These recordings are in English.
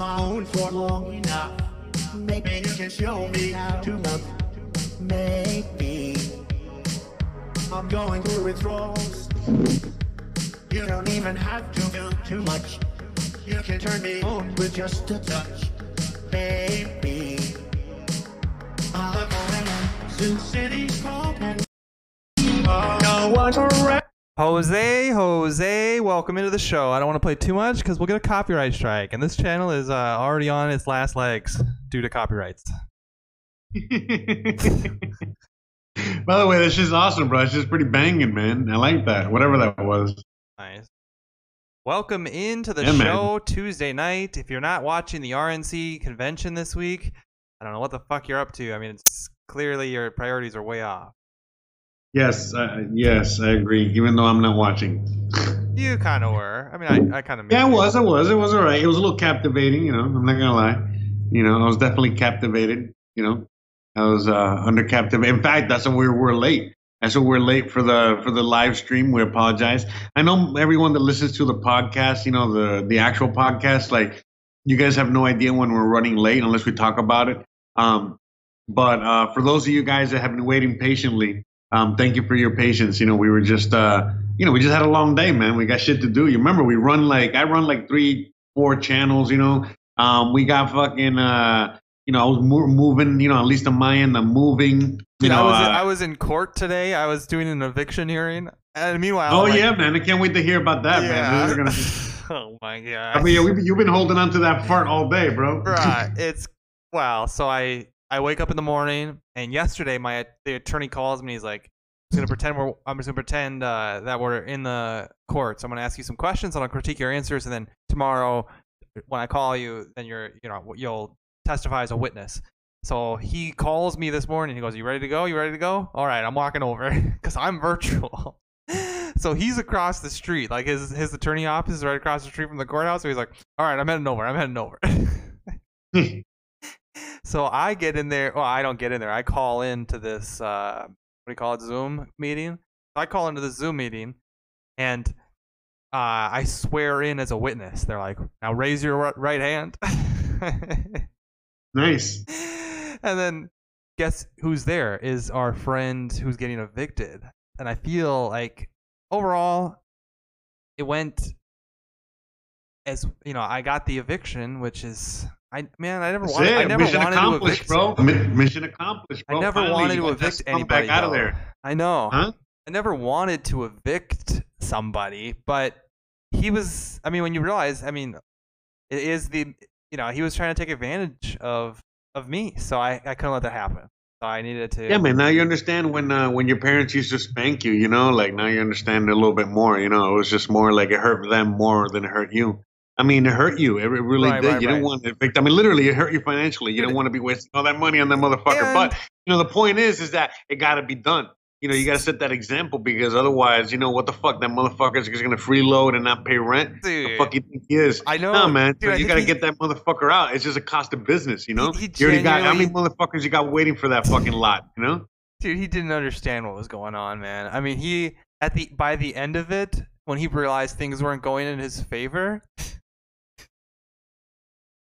my own for long enough. Maybe you can show me how to love. Maybe I'm going through withdrawals. You don't even have to do too much. You can turn me on with just a touch, baby. I'm going to city's calling. Jose, Jose, welcome into the show. I don't want to play too much because we'll get a copyright strike, and this channel is uh, already on its last legs due to copyrights. By the way, this is awesome, bro. It's just pretty banging, man. I like that. Whatever that was. Nice. Welcome into the Yeah, man. show Tuesday night. If you're not watching the RNC convention this week, I don't know what the fuck you're up to. I mean, it's clearly your priorities are way off. Yes, uh, yes, I agree. Even though I'm not watching. You kind of were. I mean, I, I kind of. Yeah, it was. It was. It was all right. It was a little captivating. You know, I'm not gonna lie. You know, I was definitely captivated. You know, I was uh, under captive. In fact, that's why we're we're late. That's why we're late for the for the live stream. We apologize. I know everyone that listens to the podcast. You know, the the actual podcast. Like, you guys have no idea when we're running late unless we talk about it. Um, but uh, for those of you guys that have been waiting patiently, um, thank you for your patience. You know, we were just, uh, you know, we just had a long day, man. We got shit to do. You remember, we run like, I run like three, four channels, you know. Um, we got fucking, uh, you know, I was mo- moving, you know, at least on my end, I'm moving. You Dude, know, I was uh, I was in court today. I was doing an eviction hearing, and meanwhile, oh, like, yeah, man. I can't wait to hear about that, man. yeah. Gonna, oh my god. I mean, yeah, you've been holding on to that fart all day, bro. right. It's wow. So I I wake up in the morning, and yesterday my the attorney calls me. He's like, "I'm gonna pretend we're I'm just gonna pretend uh, that we're in the courts. I'm gonna ask you some questions. And I'll critique your answers, and then tomorrow, when I call you, then you're you know you'll testify as a witness." So he calls me this morning. He goes, "You ready to go? You ready to go? All right, I'm walking over because I'm virtual." So he's across the street, like his his attorney office is right across the street from the courthouse. So he's like, "All right, I'm heading over. I'm heading over." So I get in there. Well, I don't get in there. I call into this. Uh, what do you call it? Zoom meeting. I call into the Zoom meeting, and uh, I swear in as a witness. They're like, "Now raise your right hand." nice. and then guess who's there? Is our friend who's getting evicted. And I feel like overall, it went as you know. I got the eviction, which is I man. I never That's wanted. I never Mission wanted to accomplished, evict. bro. Mi- Mission accomplished, bro. I never Finally, wanted to evict anybody. out of there. I know. Huh? I never wanted to evict somebody, but he was. I mean, when you realize, I mean, it is the you know he was trying to take advantage of of me, so I I couldn't let that happen. So I needed to. Yeah, man. Now you understand when uh, when your parents used to spank you. You know, like now you understand a little bit more. You know, it was just more like it hurt them more than it hurt you. I mean, it hurt you. It really Right, did. right, you don't want to evict. I mean, literally, it hurt you financially. You didn't want to be wasting all that money on that motherfucker. And- But you know, the point is, is that it got to be done. You know, you got to set that example because otherwise, you know, what the fuck, that motherfucker's just gonna freeload and not pay rent. The Dude, fuck you think he is? I know, No, man. dude, I you got to get that motherfucker out. It's just a cost of business, you know. He- he you already got how many motherfuckers you got waiting for that fucking lot, you know? dude, he didn't understand what was going on, man. I mean, he at the by the end of it, when he realized things weren't going in his favor,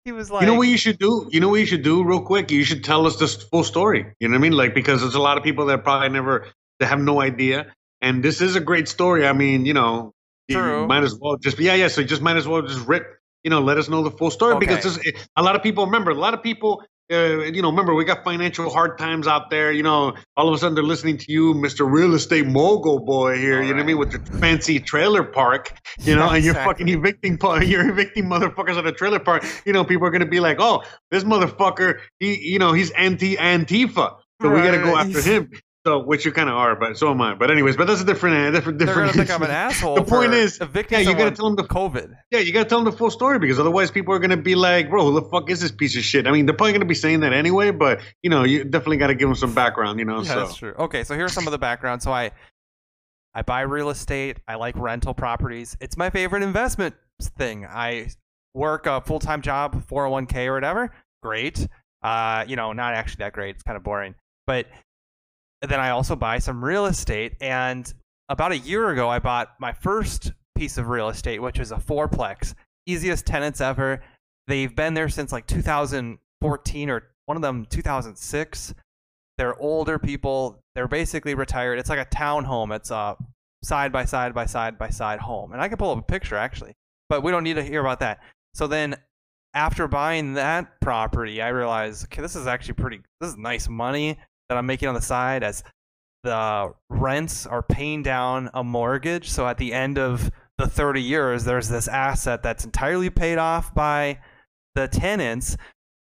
he was like, you know what you should do? You know what you should do real quick? You should tell us this full story. You know what I mean? Like because there's a lot of people that probably never that have no idea. And this is a great story. I mean, you know, you might as well just yeah, yeah. So just might as well just rip, you know, let us know the full story because Okay. this, a lot of people remember. A lot of people, uh, you know, remember we got financial hard times out there. You know, all of a sudden they're listening to you, Mr. Real Estate Mogul boy here. you know what I mean with your fancy trailer park. You know, and you're Exactly. fucking evicting, you're evicting motherfuckers at a trailer park. You know, people are gonna be like, oh, this motherfucker, he, you know, he's anti Antifa, so we gotta go after him. So, which you kind of are, but so am I. But anyways, but that's a different, uh, different, they're gonna think I'm an asshole. The point is, yeah, you gotta tell tell 'em the- COVID. Yeah, you gotta tell them the full story because otherwise people are gonna be like, bro, who the fuck is this piece of shit? I mean, they're probably gonna be saying that anyway, but you know, you definitely gotta give them some background, you know. Yeah, so that's true. Okay, so here's some of the background. So I I buy real estate. I like rental properties. It's my favorite investment thing. I work a full time job, 401k or whatever. Great. Uh, you know, not actually that great. It's kind of boring. But then I also buy some real estate. And about a year ago, I bought my first piece of real estate, which is a fourplex. Easiest tenants ever. They've been there since like 2014 or one of them 2006. They're older people. They're basically retired. It's like a townhome. It's a side by side by side by side home. And I can pull up a picture actually, but we don't need to hear about that. So then after buying that property, I realized, okay, this is actually pretty, this is nice money that I'm making on the side as the rents are paying down a mortgage. So at the end of the 30 years, there's this asset that's entirely paid off by the tenants.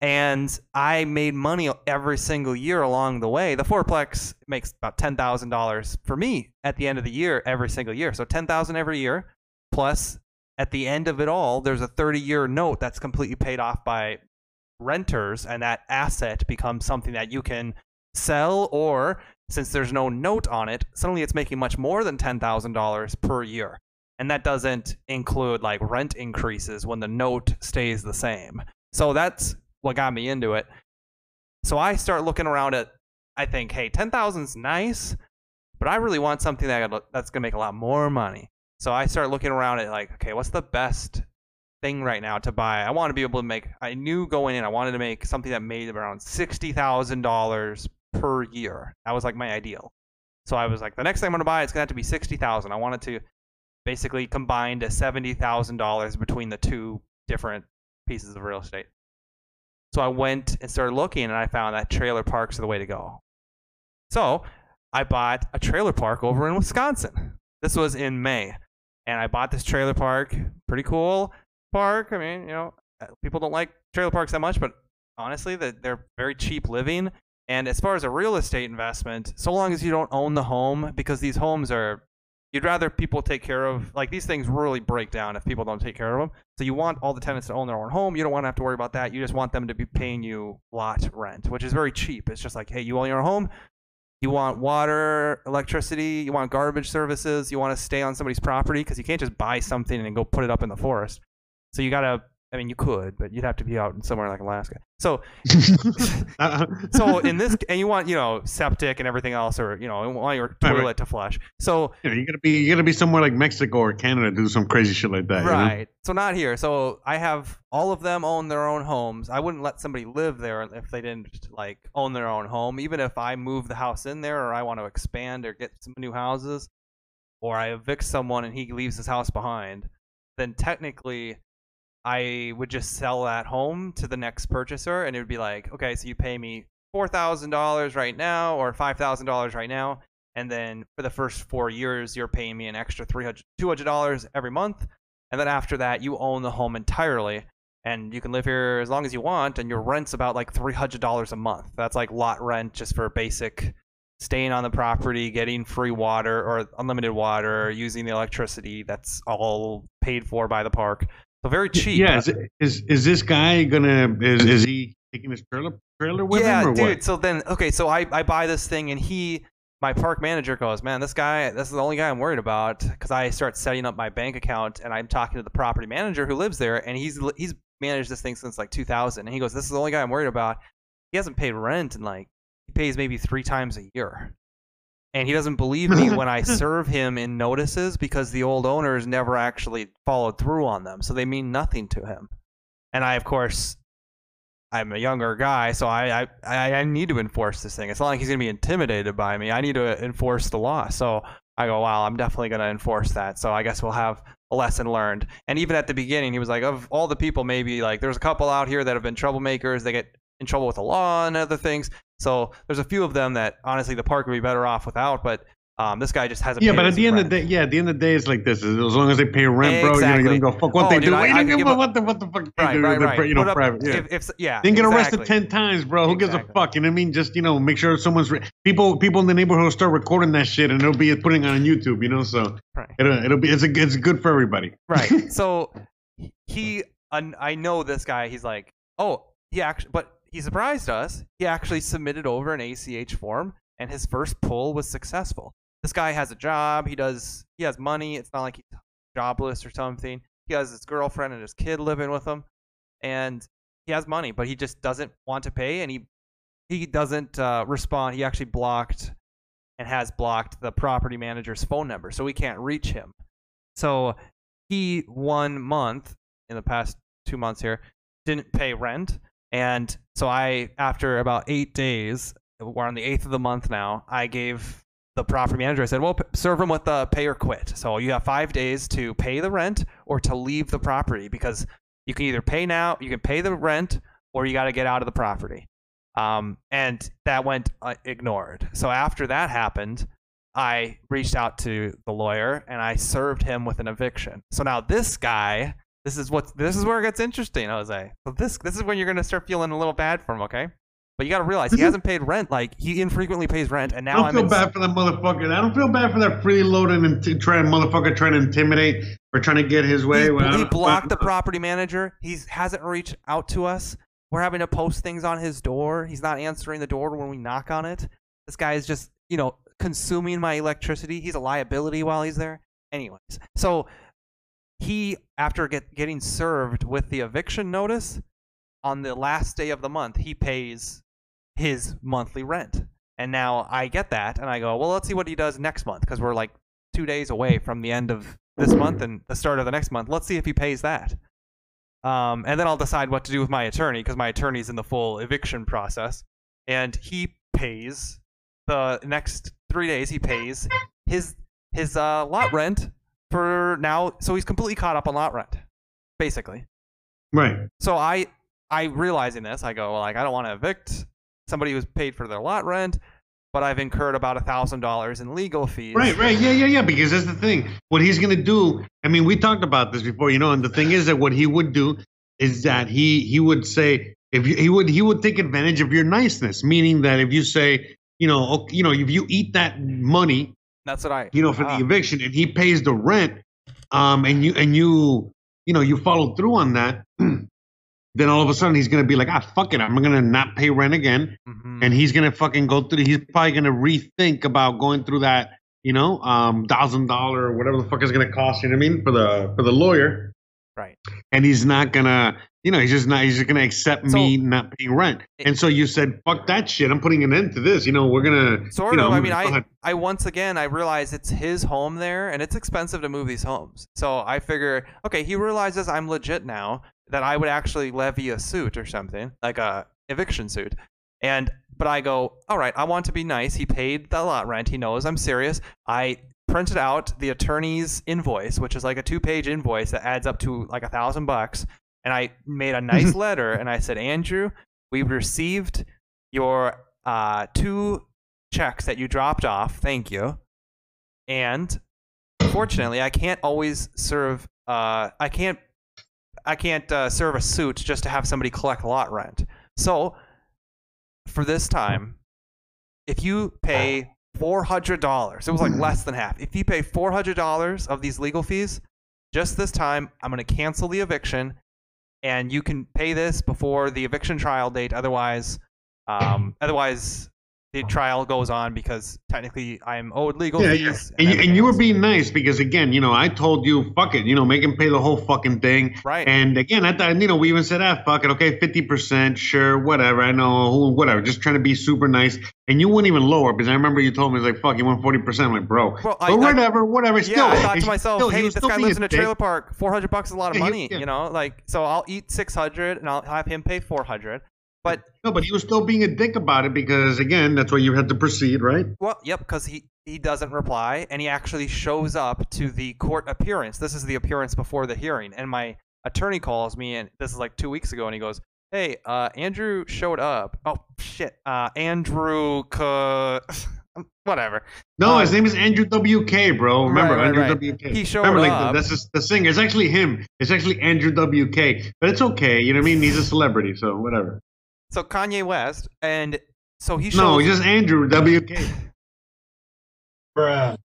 And I made money every single year along the way. The fourplex makes about ten thousand dollars for me at the end of the year every single year. So ten thousand every year, plus at the end of it all, there's a 30 year note that's completely paid off by renters, and that asset becomes something that you can sell, or since there's no note on it, suddenly it's making much more than $10,000 per year. And that doesn't include like rent increases when the note stays the same. So that's what got me into it. So I start looking around at, I think, hey, 10,000 is nice, but I really want something that that's going to make a lot more money. So I start looking around at like, okay, what's the best thing right now to buy? I want to be able to make. I knew going in, I wanted to make something that made around sixty thousand dollars per year. That was like my ideal. So I was like, the next thing I'm gonna buy, it's gonna have to be sixty thousand. I wanted to basically combine to seventy thousand dollars between the two different pieces of real estate. So I went and started looking, and I found that trailer parks are the way to go. So I bought a trailer park over in Wisconsin. This was in May and I bought this trailer park. Pretty cool park. I mean, you know, uh, people don't like trailer parks that much, but honestly, they're very cheap living. And as far as a real estate investment, so long as you don't own the home, because these homes are, you'd rather people take care of, like these things really break down if people don't take care of them. So you want all the tenants to own their own home. You don't want to have to worry about that. You just want them to be paying you lot rent, which is very cheap. It's just like, hey, you own your home, you want water, electricity, you want garbage services, you want to stay on somebody's property because you can't just buy something and go put it up in the forest. So you got to I mean, you could, but you'd have to be out in somewhere like Alaska. So, so in this, and you want you know septic and everything else, or you know, you want your toilet right, to flush. So know, you gotta be you gotta be somewhere like Mexico or Canada to do some crazy shit like that. Right. You know? So not here. So I have all of them own their own homes. I wouldn't let somebody live there if they didn't like own their own home. Even if I move the house in there, or I want to expand or get some new houses, or I evict someone and he leaves his house behind, then technically I would just sell that home to the next purchaser, and it would be like, okay, so you pay me four thousand dollars right now, or five thousand dollars right now, and then for the first four years, you're paying me an extra three hundred, two hundred dollars every month, and then after that, you own the home entirely, and you can live here as long as you want, and your rent's about like three hundred dollars a month. That's like lot rent just for basic staying on the property, getting free water or unlimited water, using the electricity. That's all paid for by the park. So very cheap. Yeah, is, is, is this guy gonna is is he taking his trailer trailer with yeah, him or dude. what? So then, okay, so I I buy this thing and he. My park manager goes, man, this guy, this is the only guy I'm worried about because I start setting up my bank account and I'm talking to the property manager who lives there and he's he's managed this thing since like 2000 and he goes, this is the only guy I'm worried about. He hasn't paid rent and like he pays maybe three times a year and he doesn't believe me when I serve him in notices because the old owners never actually followed through on them, so they mean nothing to him. And I, of course, I'm a younger guy, so I I, I need to enforce this thing. It's not like he's gonna be intimidated by me. I need to enforce the law. So I go, wow, I'm definitely gonna enforce that. So I guess we'll have a lesson learned. And even at the beginning, he was like, of all the people, maybe like there's a couple out here that have been troublemakers. They get in trouble with the law and other things. So there's a few of them that honestly the park would be better off without. But um, this guy just hasn't. Yeah, but at the end rent. of the day, yeah, at the end of the day, it's like this: as long as they pay rent, bro, you, know, you don't go fuck what oh, they dude, do. I, I give a, what the what the fuck right, they do? Right, right. You know, private. Yeah, if, if, yeah. Then get arrested ten times, bro. Who exactly. gives a fuck? You know what I mean? Just you know, make sure someone's re- people people in the neighborhood will start recording that shit, and it'll be putting on YouTube. You know, so right. it'll it'll be it's a it's good for everybody. Right. so he, and I know this guy. He's like, oh, he actually, but he surprised us. He actually submitted over an ACH form, and his first pull was successful. This guy has a job. He does. He has money. It's not like he's jobless or something. He has his girlfriend and his kid living with him, and he has money, but he just doesn't want to pay, and he he doesn't uh, respond. He actually blocked and has blocked the property manager's phone number, so we can't reach him. So he one month in the past two months here didn't pay rent, and so I after about eight days, we're on the eighth of the month now. I gave the property manager. I said, "Well, serve him with the pay or quit. So you have five days to pay the rent or to leave the property because you can either pay now, you can pay the rent, or you got to get out of the property." Um, and that went uh, ignored. So after that happened, I reached out to the lawyer and I served him with an eviction. So now this guy, this is what this is where it gets interesting, Jose. So this this is when you're gonna start feeling a little bad for him, okay? But you got to realize he mm-hmm. hasn't paid rent. Like he infrequently pays rent, and now I don't I'm feel bad for that motherfucker. I don't feel bad for that freeloading and t- trying motherfucker trying to intimidate or trying to get his way. He, he blocked the property manager. He hasn't reached out to us. We're having to post things on his door. He's not answering the door when we knock on it. This guy is just, you know, consuming my electricity. He's a liability while he's there. Anyways, so he, after get, getting served with the eviction notice, on the last day of the month, he pays his monthly rent. And now I get that, and I go, well, let's see what he does next month because we're like two days away from the end of this month and the start of the next month. Let's see if he pays that. Um, and then I'll decide what to do with my attorney because my attorney's in the full eviction process, and he pays the next three days. He pays his his uh, lot rent for now, so he's completely caught up on lot rent, basically. Right. So I I realizing this, I go well, like I don't want to evict somebody who's paid for their lot rent, but I've incurred about a thousand dollars in legal fees. Right, right, yeah, yeah, yeah. Because that's the thing. What he's gonna do. I mean, we talked about this before, you know. And the thing is that what he would do is that he he would say if you, he would he would take advantage of your niceness, meaning that if you say, you know, you know, if you eat that money, That's what I you know, for ah, the eviction, and he pays the rent, um, and you and you, you know, you follow through on that. Then all of a sudden he's gonna be like, ah, fuck it, I'm gonna not pay rent again mhm. and he's gonna fucking go through. He's probably gonna rethink about going through that, you know, um, thousand dollar or whatever the fuck is gonna cost. You know what I mean for the for the lawyer, right. and he's not gonna, you know, he's just not. He's just gonna accept me not paying rent. And so you said, fuck that shit. I'm putting an end to this. You know, we're gonna Sort you know, of. I mean, I. I once again I realize it's his home there, and it's expensive to move these homes. So I figure, okay, he realizes I'm legit now. That I would actually levy a suit or something, like a eviction suit. And but I go, all right, I want to be nice. He paid the lot rent. He knows I'm serious. I printed out the attorney's invoice, which is like a two-page invoice that adds up to like a thousand bucks. And I made a nice letter, and I said, Andrew, we received your uh, two checks that you dropped off. Thank you. And fortunately, I can't always serve. Uh, I can't. I can't uh, serve a suit just to have somebody collect lot rent. So, for this time, if you pay four hundred dollars, it was like less than half. If you pay four hundred dollars of these legal fees, just this time, I'm going to cancel the eviction, and you can pay this before the eviction trial date. Otherwise, um, otherwise the trial goes on because technically I'm owed legal Yeah, yeah. fees. And, you, and you were being nice because again, you know, I told you, fuck it, you know, make him pay the whole fucking thing. right. And again, I thought, you know, we even said, ah, fuck it, okay, fifty percent, sure, whatever. I know, whatever. Just trying to be super nice, and you wouldn't even lower because I remember you told me, like, fuck, you want forty percent. I'm like, bro, Well, I- but I- whatever, whatever. Still, yeah, I thought to myself, still- he hey, this guy lives in a dick. trailer park. Four hundred bucks is a lot of Yeah, money, yeah. you know. Like, so I'll eat six hundred, and I'll have him pay four hundred. But No, but he was still being a dick about it because again, that's why you had to proceed, right? well, yep, because he he doesn't reply, and he actually shows up to the court appearance. This is the appearance before the hearing, and my attorney calls me, and this is like two weeks ago, and he goes, "Hey, uh, Andrew showed up. Oh shit, uh, Andrew, c- whatever. No, Um, his name is Andrew WK, bro. Remember right, Andrew right. WK. He showed Remember, like up. that's just the singer. It's actually him. It's actually Andrew WK, but it's okay. You know what I mean? He's a celebrity, so whatever. So Kanye West, and so he shows. No, he's just Andrew WK.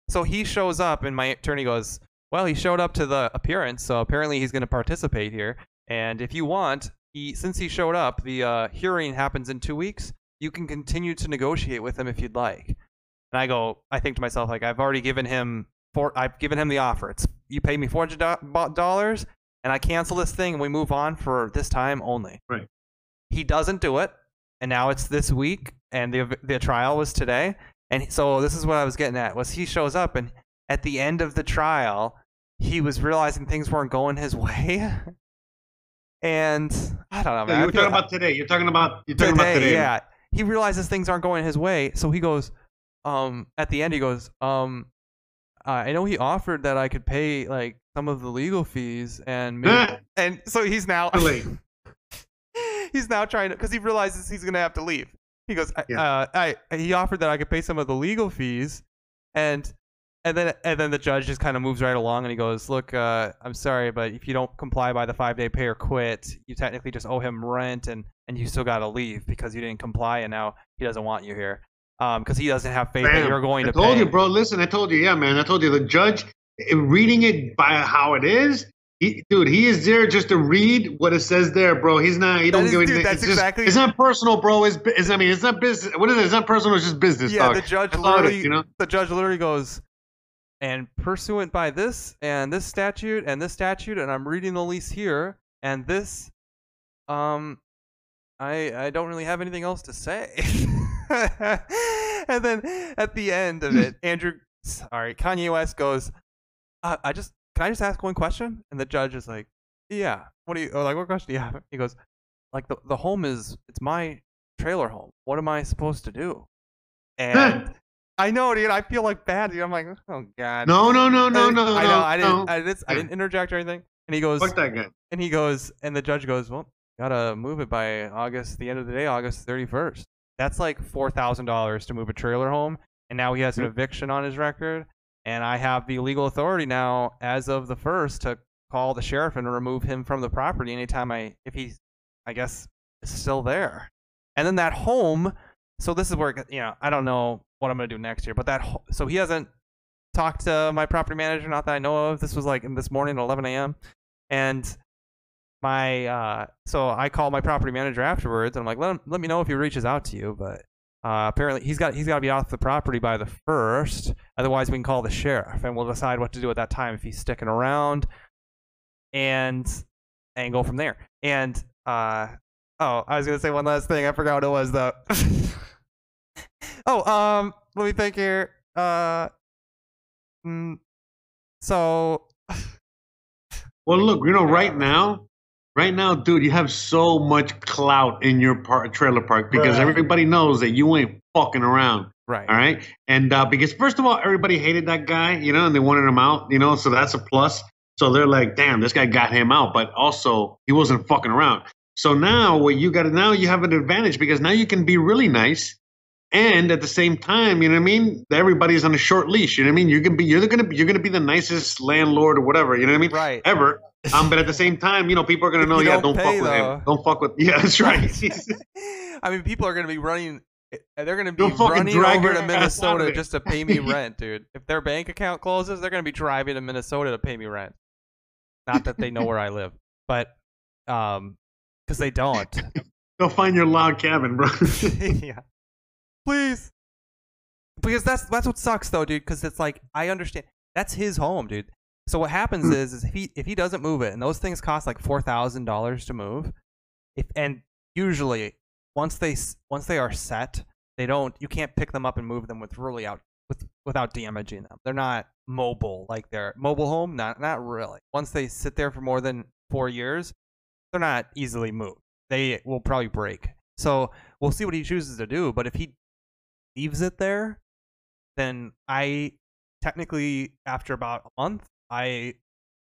So he shows up, and my attorney goes, "Well, he showed up to the appearance, so apparently he's going to participate here. And if you want, he since he showed up, the uh, hearing happens in two weeks. You can continue to negotiate with him if you'd like." And I go, I think to myself, like, I've already given him four. I've given him the offer. It's you pay me four hundred dollars, and I cancel this thing, and we move on for this time only. Right. He doesn't do it, and now it's this week, and the the trial was today. And so this is what I was getting at was he shows up and at the end of the trial, he was realizing things weren't going his way. And I don't know, man. Yeah, you were feel- talking about today. You're talking about you're talking about today. yeah. He realizes things aren't going his way, so he goes, um, at the end he goes, um, I know he offered that I could pay like some of the legal fees and maybe, and so he's now. he's now trying to because he realizes he's gonna have to leave. He goes, I, Yeah. uh, I he offered that I could pay some of the legal fees, and and then and then the judge just kind of moves right along and he goes, look, uh, I'm sorry, but if you don't comply by the five day pay or quit, you technically just owe him rent and and you still gotta leave because you didn't comply and now he doesn't want you here. Um, because he doesn't have faith that you're going I to I told pay. you, bro. Listen, I told you, yeah, man. I told you the judge eh, reading it by how it is. He, dude, he is there just to read what it says there, bro. He's not. He That don't is- give dude, it's that's just- exactly- It's not personal, bro. It's, it's. I mean, it's not business. What is it? It's not personal. It's just business. yeah, dog. the judge all it literally, you know. the judge literally goes, and pursuant by this and this statute and this statute, and I'm reading the lease here, and this, um, I I don't really have anything else to say. and then at the end of it, Andrew, sorry, Kanye West goes, uh, I just can I just ask one question? And the judge is like, Yeah. What do you like? What question do you have? He goes, like the the home is it's my trailer home. What am I supposed to do? And I know, dude. I feel like bad. Dude. I'm like, oh god. No, no, no, no, no, I know. no, I didn't. no. I, didn't I didn't interject or anything. And he goes. Fuck that guy. And he goes. And the judge goes. Well, gotta move it by August. The end of the day, August 31st. That's like four thousand dollars to move a trailer home. And now he has an eviction on his record. And I have the legal authority now, as of the first, to call the sheriff and remove him from the property anytime I, if he's, I guess, is still there. And then that home. So this is where you know I don't know what I'm gonna do next year, but that so he hasn't talked to my property manager, not that I know of. This was like this morning at 11 a.m. And my uh, so I call my property manager afterwards, and I'm like, let him, let me know if he reaches out to you. But uh, apparently he's got he's got to be off the property by the first, otherwise we can call the sheriff, and we'll decide what to do at that time if he's sticking around, and and go from there. And uh, oh, I was gonna say one last thing. I forgot what it was though. oh, um, let me think here. Uh, mm, so Well, look, you know, right now, right now, dude, you have so much clout in your park, trailer park because Right. everybody knows that you ain't fucking around. right, All right. And uh, because, first of all, everybody hated that guy, you know, and they wanted him out, you know, so that's a plus. So they're like, damn, this guy got him out, but also he wasn't fucking around. So now what you got now you have an advantage because now you can be really nice. And at the same time, you know what I mean? Everybody's on a short leash. You know what I mean? You're gonna be you're gonna be you're gonna be the nicest landlord or whatever. You know what I mean? right. Ever. Um, but at the same time, you know, people are gonna know. Yeah, don't don't, pay, fuck with though. him. Don't fuck with. Yeah, that's right. I mean, people are gonna be running. eh, They're gonna be Don't running over to ass out of Minnesota just to pay me rent, dude. If their bank account closes, they're gonna be driving to Minnesota to pay me rent. Not that they know where I live, but um, because they don't. Go find your log cabin, bro. yeah, please. Because that's that's what sucks though, dude. Because it's like I understand that's his home, dude. So what happens Hmm. is, is if he if he doesn't move it, and those things cost like four thousand dollars to move, if and usually once they once they are set, they don't you can't pick them up and move them with really out with without damaging them. They're not mobile like their mobile home. Not not really. Once they sit there for more than four years, they're not easily moved. They will probably break. So we'll see what he chooses to do. But if he leaves it there, then I technically after about a month I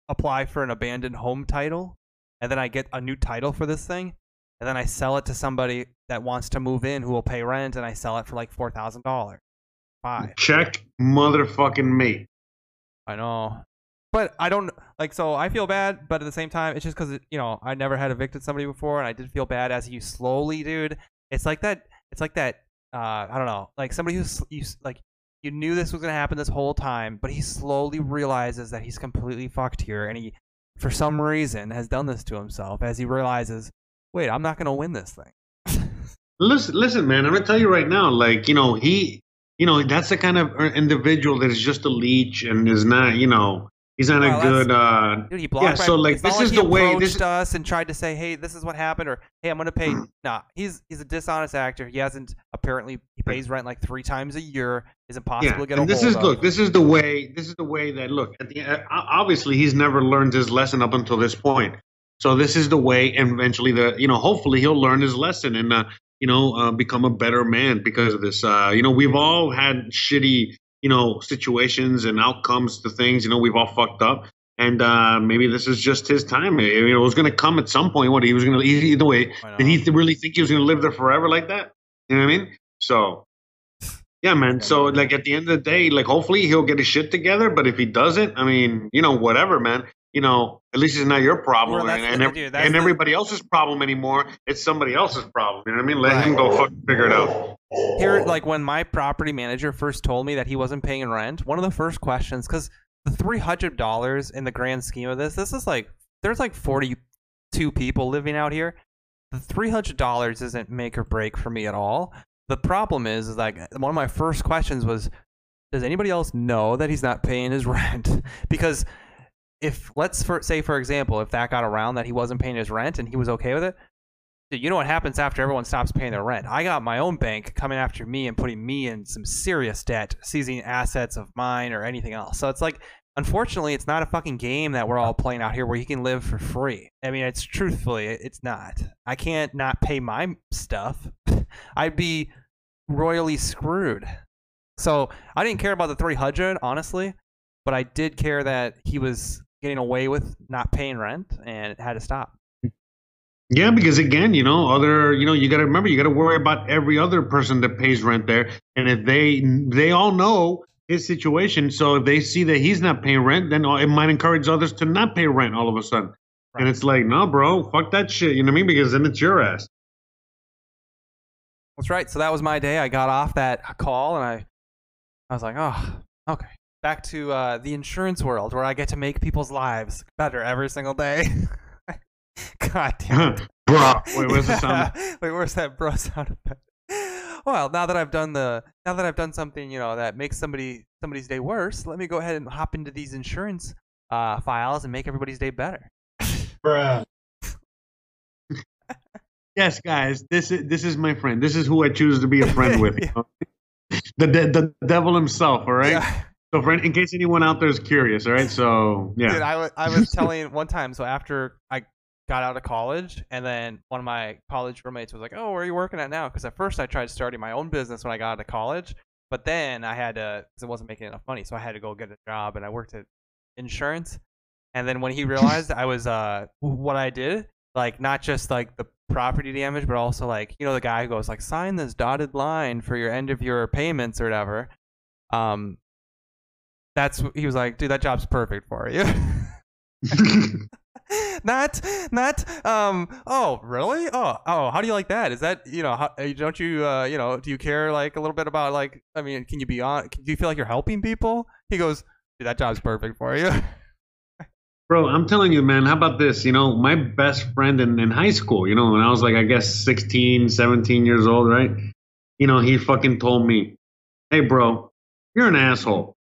apply for an abandoned home title, and then I get a new title for this thing, and then I sell it to somebody that wants to move in who will pay rent, and I sell it for like four thousand dollars. Five. Check motherfucking me. I know. But I don't like so I feel bad, but at the same time, it's just because you know I never had evicted somebody before, and I did feel bad as you slowly, dude. It's like that. It's like that. Uh, I don't know, like somebody who's you like you knew this was gonna happen this whole time, but he slowly realizes that he's completely fucked here, and he, for some reason, has done this to himself as he realizes, wait, I'm not gonna win this thing. Listen, listen, man. I'm gonna tell you right now. Like, you know, he, you know, that's the kind of uh, individual that is just a leech and is not, you know, He's not Well, a good. Uh, Dude, he blocked Yeah, so, like, this is he the way- this- us and tried to say, "Hey, this is what happened," or "Hey, I'm gonna pay." Mm. nah, he's he's a dishonest actor. He hasn't apparently he pays rent like three times a year. Is impossible yeah, to get a and this is of. look. This is the way. This is the way that look. At the uh, obviously, he's never learned his lesson up until this point. So this is the way, and eventually, the you know, hopefully, he'll learn his lesson and uh, you know, uh, become a better man because of this. Uh, you know, we've all had shitty, you know, situations and outcomes to things. You know, we've all fucked up. And uh, maybe this is just his time. You know, it was going to come at some point. What he was going to eat either way. Did he really think he was going to live there forever like that? You know what I mean? So, yeah, man. So, like at the end of the day, like hopefully he'll get his shit together. But if he doesn't, I mean, you know, whatever, man. You know, at least it's not your problem Well, and, and, and the- everybody else's problem anymore. It's somebody else's problem. You know what I mean? Let him go fucking figure it out. Here, like when my property manager first told me that he wasn't paying rent, one of the first questions, because the three hundred dollars in the grand scheme of this, this is like there's like forty two people living out here. The three hundred dollars isn't make or break for me at all. The problem is, is like one of my first questions was, does anybody else know that he's not paying his rent? because if let's for, say for example, if that got around that he wasn't paying his rent and he was okay with it, Dude, you know what happens after everyone stops paying their rent? I got my own bank coming after me and putting me in some serious debt, seizing assets of mine or anything else. So it's like, unfortunately, it's not a fucking game that we're all playing out here where you can live for free. I mean, it's truthfully, it's not. I can't not pay my stuff. I'd be royally screwed. So I didn't care about the 300, honestly, but I did care that he was getting away with not paying rent and it had to stop. Yeah, because again, you know, other, you know, you got to remember, you got to worry about every other person that pays rent there, and if they they all know his situation, so if they see that he's not paying rent, then it might encourage others to not pay rent all of a sudden. And it's like, no, bro, fuck that shit. You know what I mean? Because then it's your ass. That's right. So that was my day. I got off that call and I, I was like, oh, okay. Back to uh, the insurance world where I get to make people's lives better every single day. God damn it. bro. Wait, where's the sound? Wait, where's that bro sound effect? Well, now that I've done the, now that I've done something, you know, that makes somebody somebody's day worse, let me go ahead and hop into these insurance uh, files and make everybody's day better. Yes, guys, this is this is my friend. This is who I choose to be a friend with. Yeah. the, de- the devil himself. All right. Yeah. So, for in case anyone out there is curious, all right. So, yeah. Dude, I I was telling one time. So after I got out of college, and then one of my college roommates was like, "Oh, where are you working at now?" Because at first I tried starting my own business when I got out of college, but then I had to because it wasn't making enough money, so I had to go get a job, and I worked at insurance. And then when he realized I was uh what I did, like not just like the property damage, but also like you know the guy who goes like sign this dotted line for your end of your payments or whatever. Um, that's he was like, dude, that job's perfect for you. not not um oh really oh oh how do you like that is that you know how, uh, don't you uh you know do you care like a little bit about like i mean can you be on do you feel like you're helping people he goes dude that job's perfect for you Bro, I'm telling you, man, how about this? You know, my best friend in, in high school, you know, when I was like, I guess 16, 17 years old, right? You know, he fucking told me, hey, bro, you're an asshole.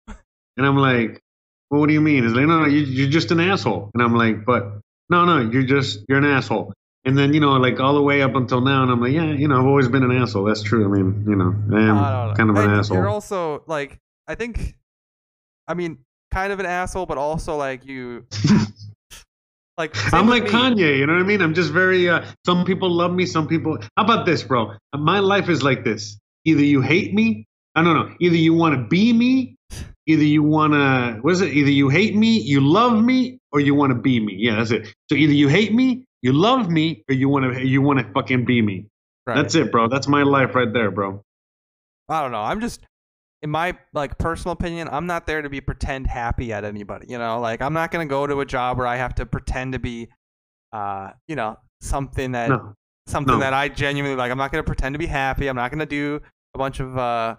And I'm like, well, what do you mean? He's like, no, no, you, you're just an asshole. And I'm like, but no, no, you're just, you're an asshole. And then, you know, like all the way up until now, and I'm like, yeah, you know, I've always been an asshole. That's true. I mean, you know, I am kind of an asshole. you're also like i think i mean kind of an asshole but also like you like I'm like me. Kanye, you know what I mean? I'm just very. Uh, some people love me, some people. How about this, bro? My life is like this. Either you hate me, I don't know. Either you want to be me, either you want to. What is it? Either you hate me, you love me, or you want to be me. Yeah, that's it. So either you hate me, you love me, or you want to. You want to fucking be me. Right. That's it, bro. That's my life right there, bro. I don't know. I'm just in my like personal opinion, I'm not there to be pretend happy at anybody, you know? Like I'm not going to go to a job where I have to pretend to be uh, you know, something that No, something no. that I genuinely like. I'm not going to pretend to be happy. I'm not going to do a bunch of uh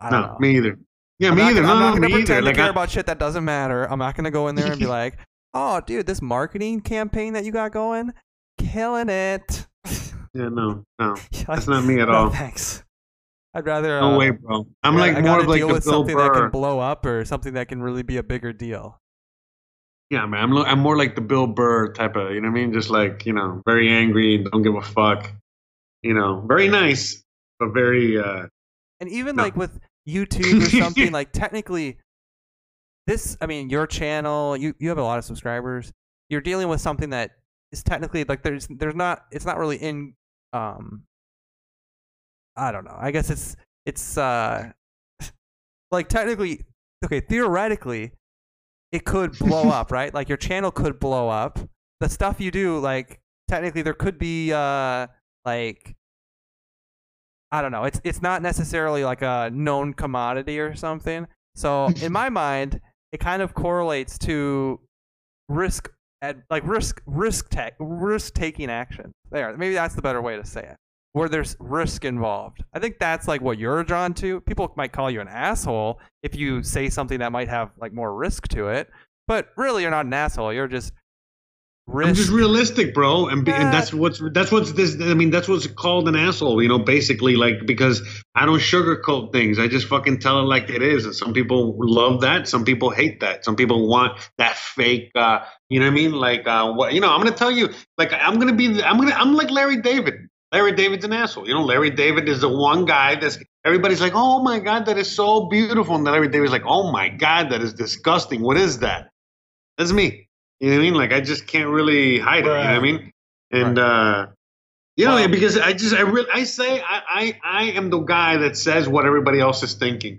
I don't no, know. me either. Yeah, I'm me not either. gonna- I'm No, not no, gonna me either. pretend Like, to care I, about shit that doesn't matter. I'm not gonna go in there and be like, "Oh, dude, this marketing campaign that you got going, killing it." yeah, no, no, that's not me at no, all. thanks. I'd rather. No uh, way, bro. I'm I- like I more of like deal the with Bill something that Burr. can blow up or something that can really be a bigger deal. Yeah, man. I'm lo- I'm more like the Bill Burr type of, you know what I mean? Just like you know, very angry, don't give a fuck. You know, very nice, but very. uh And even No. like with YouTube or something, like technically, this, I mean, your channel, you, you have a lot of subscribers. You're dealing with something that is technically like there's there's not it's not really in um I don't know. I guess it's it's uh like technically okay, theoretically it could blow up, right? Like your channel could blow up. The stuff you do like technically there could be uh like I don't know. It's it's not necessarily like a known commodity or something. So in my mind, it kind of correlates to risk at like risk risk tech risk taking action. There, maybe that's the better way to say it. Where there's risk involved. I think that's like what you're drawn to. People might call you an asshole if you say something that might have like more risk to it. But really, you're not an asshole. You're just risk. I'm just realistic, bro, and, be, Uh, and that's what's that's what's this. I mean, that's what's called an asshole, you know. Basically, like because I don't sugarcoat things. I just fucking tell it like it is. And some people love that. Some people hate that. Some people want that fake. uh You know what I mean? Like, uh what you know? I'm gonna tell you. Like, I'm gonna be. I'm gonna. I'm like Larry David. Larry David's an asshole. You know, Larry David is the one guy that's everybody's like, oh my god, that is so beautiful, and then Larry David's like, oh my god, that is disgusting. What is that? That's me. You know what I mean? Like I just can't really hide it. You know what I mean? And uh you know, because I just I really I say I, I I am the guy that says what everybody else is thinking.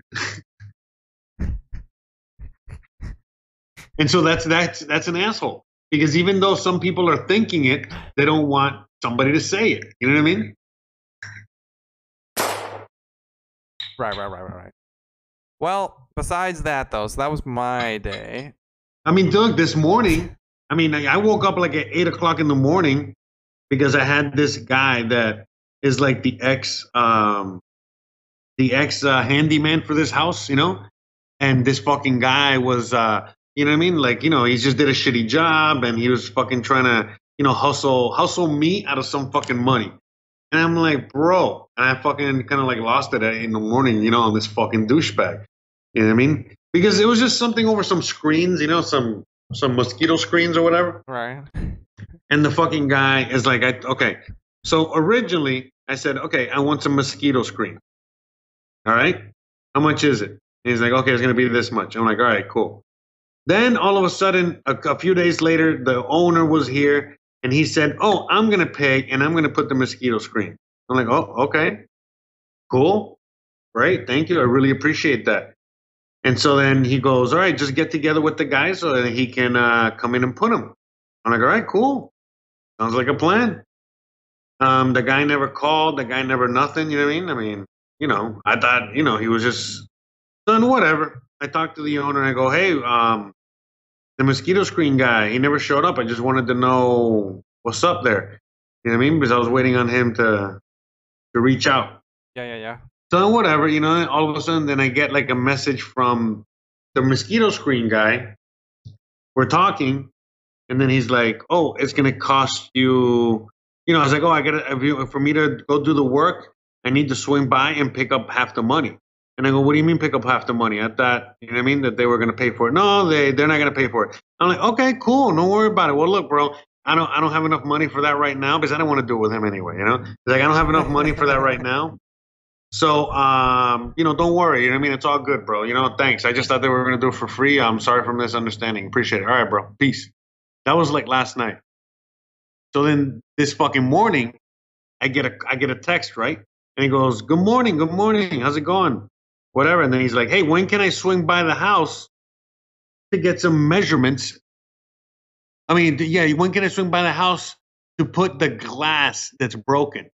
and so that's that's that's an asshole. Because even though some people are thinking it, they don't want somebody to say it. You know what I mean? Right, right, right, right, right. Well, besides that though, so that was my day. I mean, Doug, this morning, I mean, I woke up like at eight o'clock in the morning because I had this guy that is like the ex, um, the ex uh, handyman for this house, you know, and this fucking guy was, uh, you know what I mean? Like, you know, he just did a shitty job and he was fucking trying to, you know, hustle, hustle me out of some fucking money. And I'm like, bro, and I fucking kind of like lost it in the morning, you know, on this fucking douchebag. You know what I mean? Because it was just something over some screens, you know, some some mosquito screens or whatever. Right. And the fucking guy is like, I, okay. So originally I said, okay, I want some mosquito screen. All right. How much is it? And he's like, okay, it's going to be this much. I'm like, all right, cool. Then all of a sudden, a, a few days later, the owner was here and he said, oh, I'm going to pay and I'm going to put the mosquito screen. I'm like, oh, okay. Cool. Great. Thank you. I really appreciate that. And so then he goes, all right, just get together with the guy so that he can uh, come in and put him. I'm like, all right, cool. Sounds like a plan. Um, the guy never called. The guy never nothing. You know what I mean? I mean, you know, I thought, you know, he was just done whatever. I talked to the owner and I go, hey, um, the mosquito screen guy, he never showed up. I just wanted to know what's up there. You know what I mean? Because I was waiting on him to to reach out. Yeah, yeah, yeah. So whatever, you know, all of a sudden then I get like a message from the mosquito screen guy. We're talking, and then he's like, "Oh, it's gonna cost you." You know, I was like, "Oh, I gotta for me to go do the work, I need to swing by and pick up half the money." And I go, "What do you mean pick up half the money?" I thought, you know what I mean, that they were gonna pay for it. No, they they're not gonna pay for it. I'm like, "Okay, cool, don't worry about it." Well, look, bro. I don't, I don't have enough money for that right now because I don't want to do it with him anyway. You know, He's like I don't have enough money for that right now. So, um, you know, don't worry. You know what I mean? It's all good, bro. You know, thanks. I just thought they were going to do it for free. I'm sorry for misunderstanding. Appreciate it. All right, bro. Peace. That was like last night. So then this fucking morning, I get a I get a text, right? And he goes, "Good morning, good morning. How's it going? Whatever." And then he's like, "Hey, when can I swing by the house to get some measurements?" I mean, yeah, when can I swing by the house to put the glass that's broken?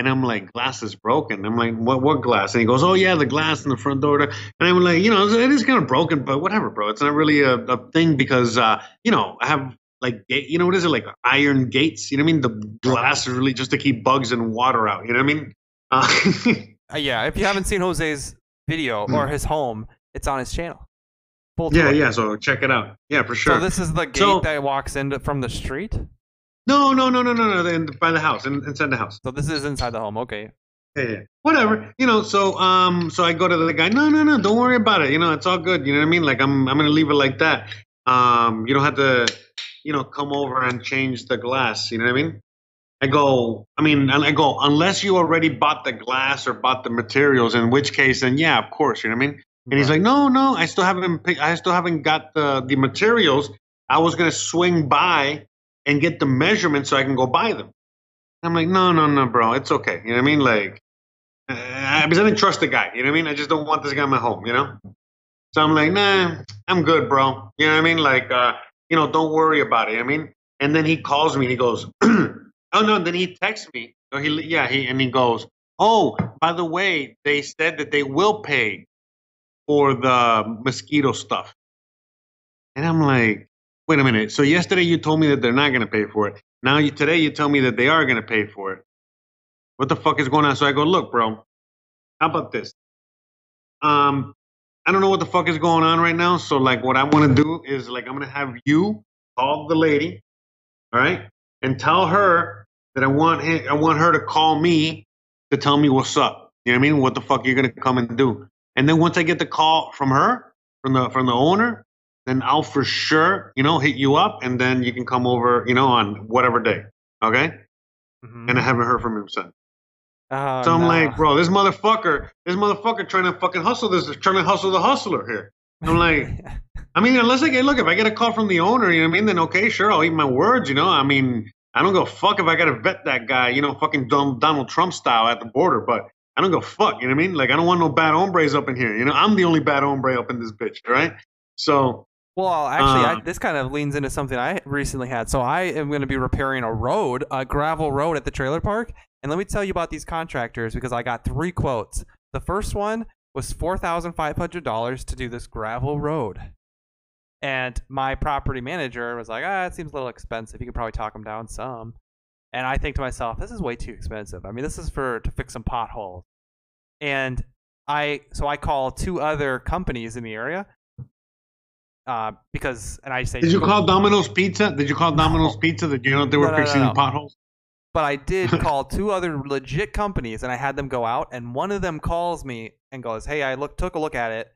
And I'm like, glass is broken. I'm like, what what glass? And he goes, oh yeah, the glass in the front door. And I'm like, you know, it is kind of broken, but whatever, bro. It's not really a, a thing because, uh, you know, I have like, you know, what is it like iron gates? You know what I mean? The glass is really just to keep bugs and water out. You know what I mean? Uh, Uh, yeah, if you haven't seen Jose's video or his home, it's on his channel. Full Hmm. yeah, tour. yeah. So check it out. Yeah, for sure. So this is the gate So- that walks into from the street. No, no, no, no, no, no. Then by the house, in, inside the house. So this is inside the home. Okay. Yeah, yeah. Whatever. You know, so um so I go to the guy, no, no, no, don't worry about it. You know, it's all good. You know what I mean? Like I'm I'm gonna leave it like that. um, you don't have to, you know, come over and change the glass. You know what I mean? I go, I mean, and I go, unless you already bought the glass or bought the materials, in which case, then yeah, of course, you know what I mean? And he's like, no, no, I still haven't, I still haven't got the the materials. I was gonna swing by and get the measurements so I can go buy them. I'm like, no, no, no, bro, it's okay. You know what I mean? Like, uh, because I didn't trust the guy. You know what I mean? I just don't want this guy in my home. You know? So I'm like, nah, I'm good, bro. You know what I mean? Like, uh, you know, don't worry about it. I mean, and then he calls me and he goes, oh no, then he texts me. Or he, yeah, he and he goes, oh, by the way, they said that they will pay for the mosquito stuff. And I'm like, wait a minute. So yesterday you told me that they're not going to pay for it. Now you, today you tell me that they are going to pay for it. What the fuck is going on? So I go, look, bro, how about this? Um, I don't know what the fuck is going on right now. So like, what I want to do is like, I'm gonna have you call the lady, all right, and tell her that I want I want her to call me to tell me what's up. You know what I mean? What the fuck are you're gonna come and do? And then once I get the call from her, from the from the owner, then I'll for sure, you know, hit you up, and then you can come over, you know, on whatever day. Okay? Mhm. And I haven't heard from him since. Oh, So I'm no. like, bro, this motherfucker, this motherfucker trying to fucking hustle this, trying to hustle the hustler here. I'm like, I mean, unless I get, look, if I get a call from the owner, you know what I mean, then okay, sure, I'll eat my words, you know. I mean, I don't go fuck if I got to vet that guy, you know, fucking Donald Trump style at the border, but I don't go fuck, you know what I mean? Like, I don't want no bad hombres up in here, you know. I'm the only bad hombre up in this bitch, right? So, Well, actually, I, Uh, this kind of leans into something I recently had. So I am going to be repairing a road, a gravel road at the trailer park. And let me tell you about these contractors because I got three quotes. The first one was four thousand five hundred dollars to do this gravel road, and my property manager was like, "Ah, it seems a little expensive. You could probably talk them down some." And I think to myself, "This is way too expensive. I mean, this is for to fix some potholes." And I so I call two other companies in the area uh, because and I say did you call Domino's Pizza? Did you call Domino's Pizza that you know they were No, no, fixing no. potholes? but I did call two other legit companies and I had them go out and one of them calls me and goes, "Hey, I look took a look at it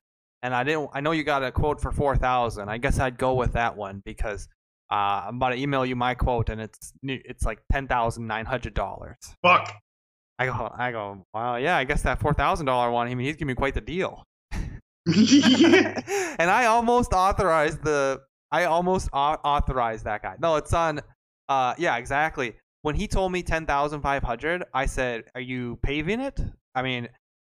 and I didn't I know you got a quote for 4000. I guess I'd go with that one because uh, I'm about to email you my quote and it's new- it's like $10,900." Fuck. I go I go, "Wow, yeah, I guess that $4,000 one, I mean, he's giving me quite the deal." and I almost authorized the I almost au- authorized that guy. No, it's on uh yeah, exactly. When he told me 10,500, I said, "Are you paving it?" I mean,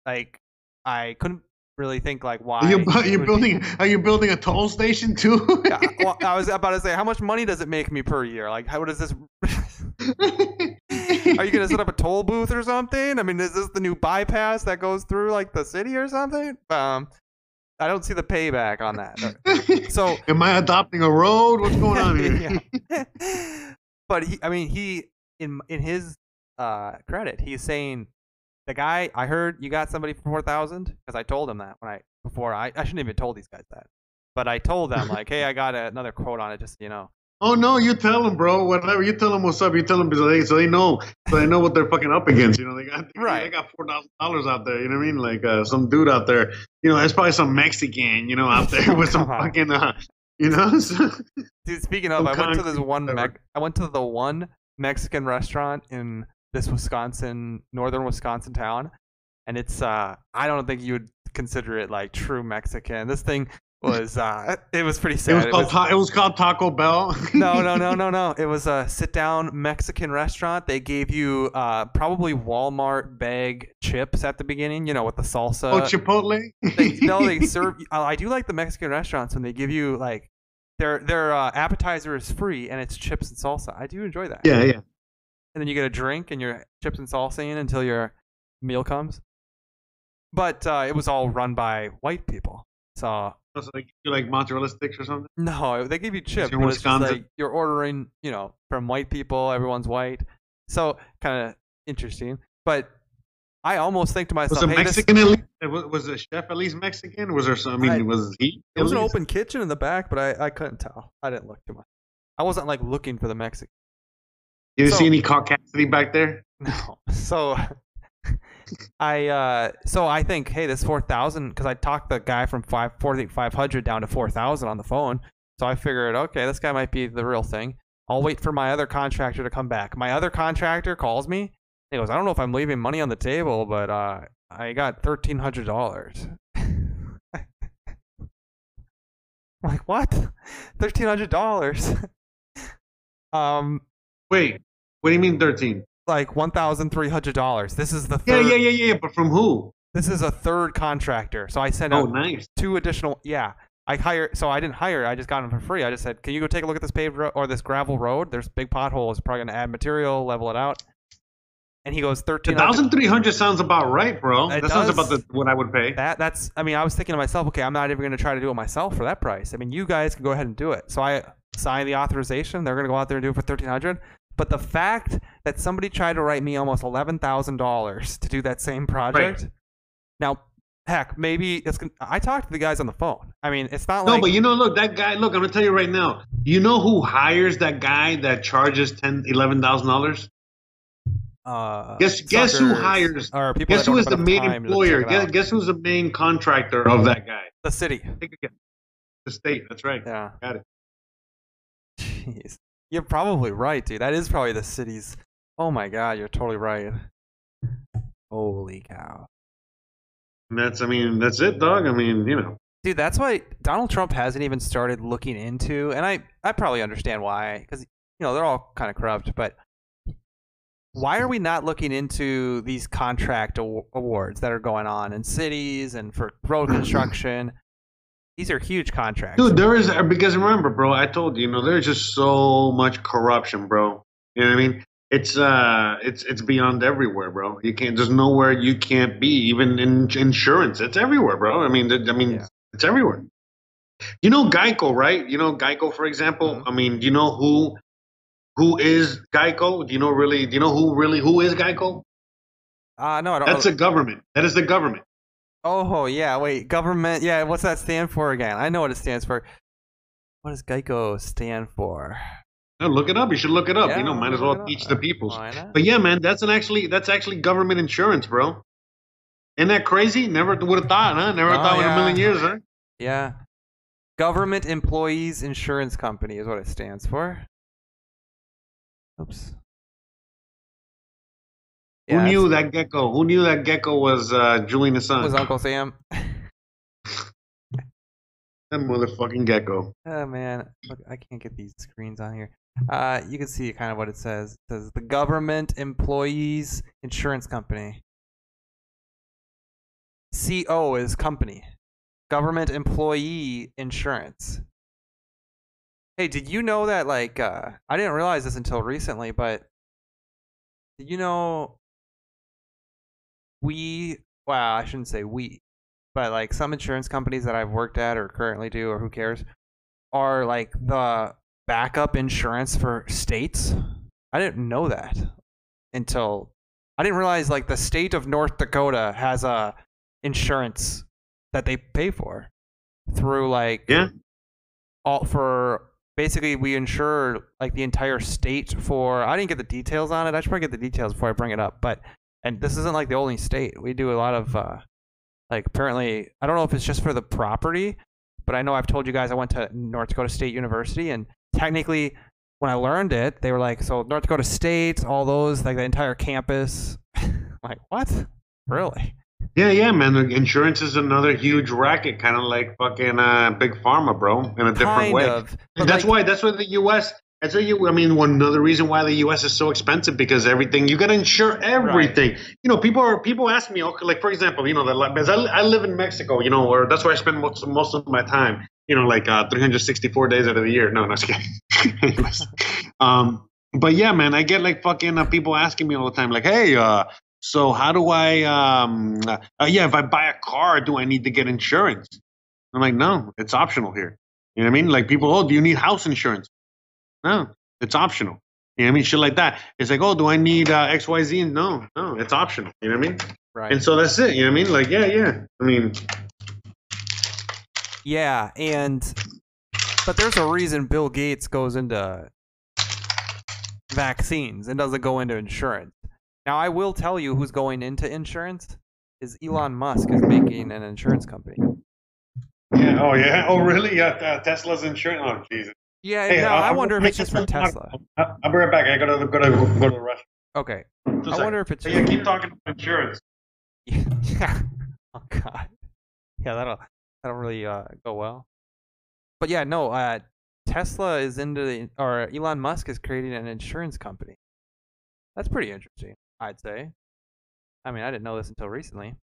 like I couldn't really think like why. Are you, are you would be- building? Are you building a toll station too? Yeah, well, I was about to say, how much money does it make me per year? Like, how does this? Are you gonna set up a toll booth or something? I mean, is this the new bypass that goes through like the city or something? Um, I don't see the payback on that. So Am I adopting a road? What's going on here? Yeah. but he, I mean, he in in his uh, credit, he's saying the guy. I heard you got somebody for four thousand because I told him that when I before I I shouldn't even told these guys that, but I told them like, hey, I got another quote on it, just you know. Oh no, you tell them, bro. Whatever you tell them, what's up. You tell them so they so they know so they know what they're fucking up against. You know, they got Right. They got four thousand dollars out there. You know what I mean? Like uh, some dude out there. You know, there's probably some Mexican. You know, out there with some fucking. Uh, you know. So, Dude, speaking of, I went to this one. Mex- I went to the one Mexican restaurant in this Wisconsin, northern Wisconsin town, and it's. uh I don't think you would consider it like true Mexican. This thing was. uh It was pretty it sad. was It was- ta- it was called Taco Bell. no, no, no, no, no. It was a sit-down Mexican restaurant. They gave you uh, probably Walmart bag chips at the beginning. You know, with the salsa. oh, Chipotle. they, no, they serve. uh, I do like the Mexican restaurants when they give you like their their uh, appetizer is free and it's chips and salsa. I do enjoy that. yeah, yeah. And then you get a drink and your chips and salsa in until your meal comes. But uh, it was all run by white people. So So they give you like mozzarella sticks or something. no, they give you chips. you're But it's just like you're ordering, you know, from white people. Everyone's white, so kind of interesting. But I almost think to myself, Was it hey, this- Mexican at least? Eh, was, the chef at least Mexican? Was there some? I mean, I- was he? It was an open kitchen in the back, but I, I couldn't tell. I didn't look too much. I wasn't like looking for the Mexican. You didn't so- see any caucasity back there? No. So I uh so I think hey this four thousand because I talked the guy from five forty five hundred down to four thousand on the phone. So I figured, okay, this guy might be the real thing. I'll wait for my other contractor to come back. My other contractor calls me. He goes, I don't know if I'm leaving money on the table, but uh, I got thirteen hundred dollars. Like, what? Thirteen hundred dollars? um, Wait, what do you mean thirteen? Like one thousand three hundred dollars. This is the Yeah, third. yeah, yeah, yeah. But from who? This is a third contractor. So I sent Oh, out nice. two additional. Yeah, I hire. So I didn't hire. I just got him for free. I just said, "Can you go take a look at this paved ro- or this gravel road? There's big potholes. Probably gonna add material, level it out." And he goes thirteen. thousand three hundred sounds about right, bro. It that sounds about the, what I would pay. That that's. I mean, I was thinking to myself, okay, I'm not even gonna try to do it myself for that price. I mean, you guys can go ahead and do it. So I signed the authorization. They're gonna go out there and do it for thirteen hundred. But the fact that somebody tried to write me almost eleven thousand dollars to do that same project. Now, heck, maybe it's. gon- I talked to the guys on the phone. I mean, it's not No, like but you know, look, that guy. Look, I'm gonna tell you right now. You know who hires that guy that charges ten, eleven thousand dollars? uh, Guess guess who hires? or people Guess that who don't is have the main employer? Guess, guess who's the main contractor of that guy? the city. Take a. The state. That's right. Yeah. Got it. Jeez. You're probably right, dude. That is probably the city's. Oh my god, you're totally right. Holy cow. And that's. I mean, that's it, dog. I mean, you know. Dude, that's why Donald Trump hasn't even started looking into, and I, I probably understand why, because, you know, they're all kind of corrupt, but why are we not looking into these contract aw- awards that are going on in cities and for road construction? These are huge contracts. Dude, there is because remember, bro, I told you, you know, there's just so much corruption, bro. You know what I mean? It's uh, it's it's beyond everywhere, bro. You can't. There's nowhere you can't be, even in insurance. It's everywhere, bro. I mean, I mean, Yeah. it's everywhere. You know Geico, right? You know Geico, for example. Mhm. I mean, do you know who who is Geico? Do you know really? Do you know who really who is Geico? uh, no, I don't. That's the government. That is the government. Oh yeah, wait, government. Yeah, what's that stand for again? I know what it stands for. What does Geico stand for? No, look it up. You should look it up. Yeah, you know, might as well teach the people. But yeah, man, that's an actually that's actually government insurance, bro. Isn't that crazy? Never would have thought, huh? Never Oh, thought in a million years, huh? Yeah, Government Employees Insurance Company is what it stands for. Oops. Who knew that gecko? Who knew that gecko was uh, Julian Assange? was Uncle Sam? that motherfucking gecko. Oh man, look, I can't get these screens on here. Uh, you can see kind of what it says. It says the Government Employees Insurance Company. CO is company. Government Employee Insurance. Hey, did you know that? Like, uh, I didn't realize this until recently, but did you know we? Wow, I shouldn't say we, but like some insurance companies that I've worked at or currently do, or who cares, are like the backup insurance for states. I didn't know that until I didn't realize like the state of North Dakota has a insurance that they pay for through like Yeah. all for basically we insure like the entire state for I didn't get the details on it. I should probably get the details before I bring it up. But and this isn't like the only state. We do a lot of uh like apparently I don't know if it's just for the property, but I know I've told you guys I went to North Dakota State University and technically when I learned it, they were like, so North Dakota State, all those, like the entire campus. Like, what? Really? Yeah, yeah, man. Insurance is another huge racket, kind of like fucking uh, big pharma, bro, in a different kind way. of. That's like- why. That's why the U.S. That's why you. I mean, one another reason why the U.S. is so expensive because everything you got to insure everything. You know, people are people ask me, okay, like for example, you know, because I, I live in Mexico, you know, or that's where I spend most most of my time. You know, like uh, 364 days out of the year. No, no, just kidding. Um, but yeah, man, I get like fucking uh, people asking me all the time, like, hey, uh, so how do I? Um, uh, yeah, if I buy a car, do I need to get insurance? I'm like, no, it's optional here. You know what I mean? Like people, oh, do you need house insurance? No, it's optional. You know what I mean? Shit like that. It's like, oh, do I need uh, X, Y, Z? No, no, it's optional. You know what I mean? right. And so that's it. You know what I mean? Like, yeah, yeah. I mean, Yeah, and but there's a reason Bill Gates goes into vaccines and doesn't go into insurance. Now, I will tell you who's going into insurance is Elon Musk is making an insurance company. Yeah. Oh yeah. Oh really? Yeah. Uh, Tesla's insurance. Oh Jesus. Yeah, Hey, no, I'll- I I'll wonder if it's just one- Tesla. I'll I'll be right back. I gotta go to go to the rush. Okay, Two I seconds. wonder if it's yeah, keep talking about insurance. yeah. Oh god. Yeah, that'll that'll really uh, go well. But yeah, no. Uh, Tesla is into the or Elon Musk is creating an insurance company. That's pretty interesting, I'd say. I mean, I didn't know this until recently.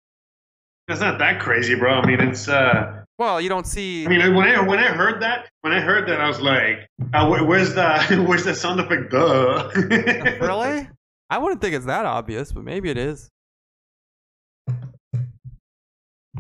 It's not that crazy, bro. I mean, it's. uh Well, you don't see. I mean, when I when I heard that, when I heard that, I was like, uh, where, "Where's the where's the sound effect?" Duh. really? I wouldn't think it's that obvious, but maybe it is.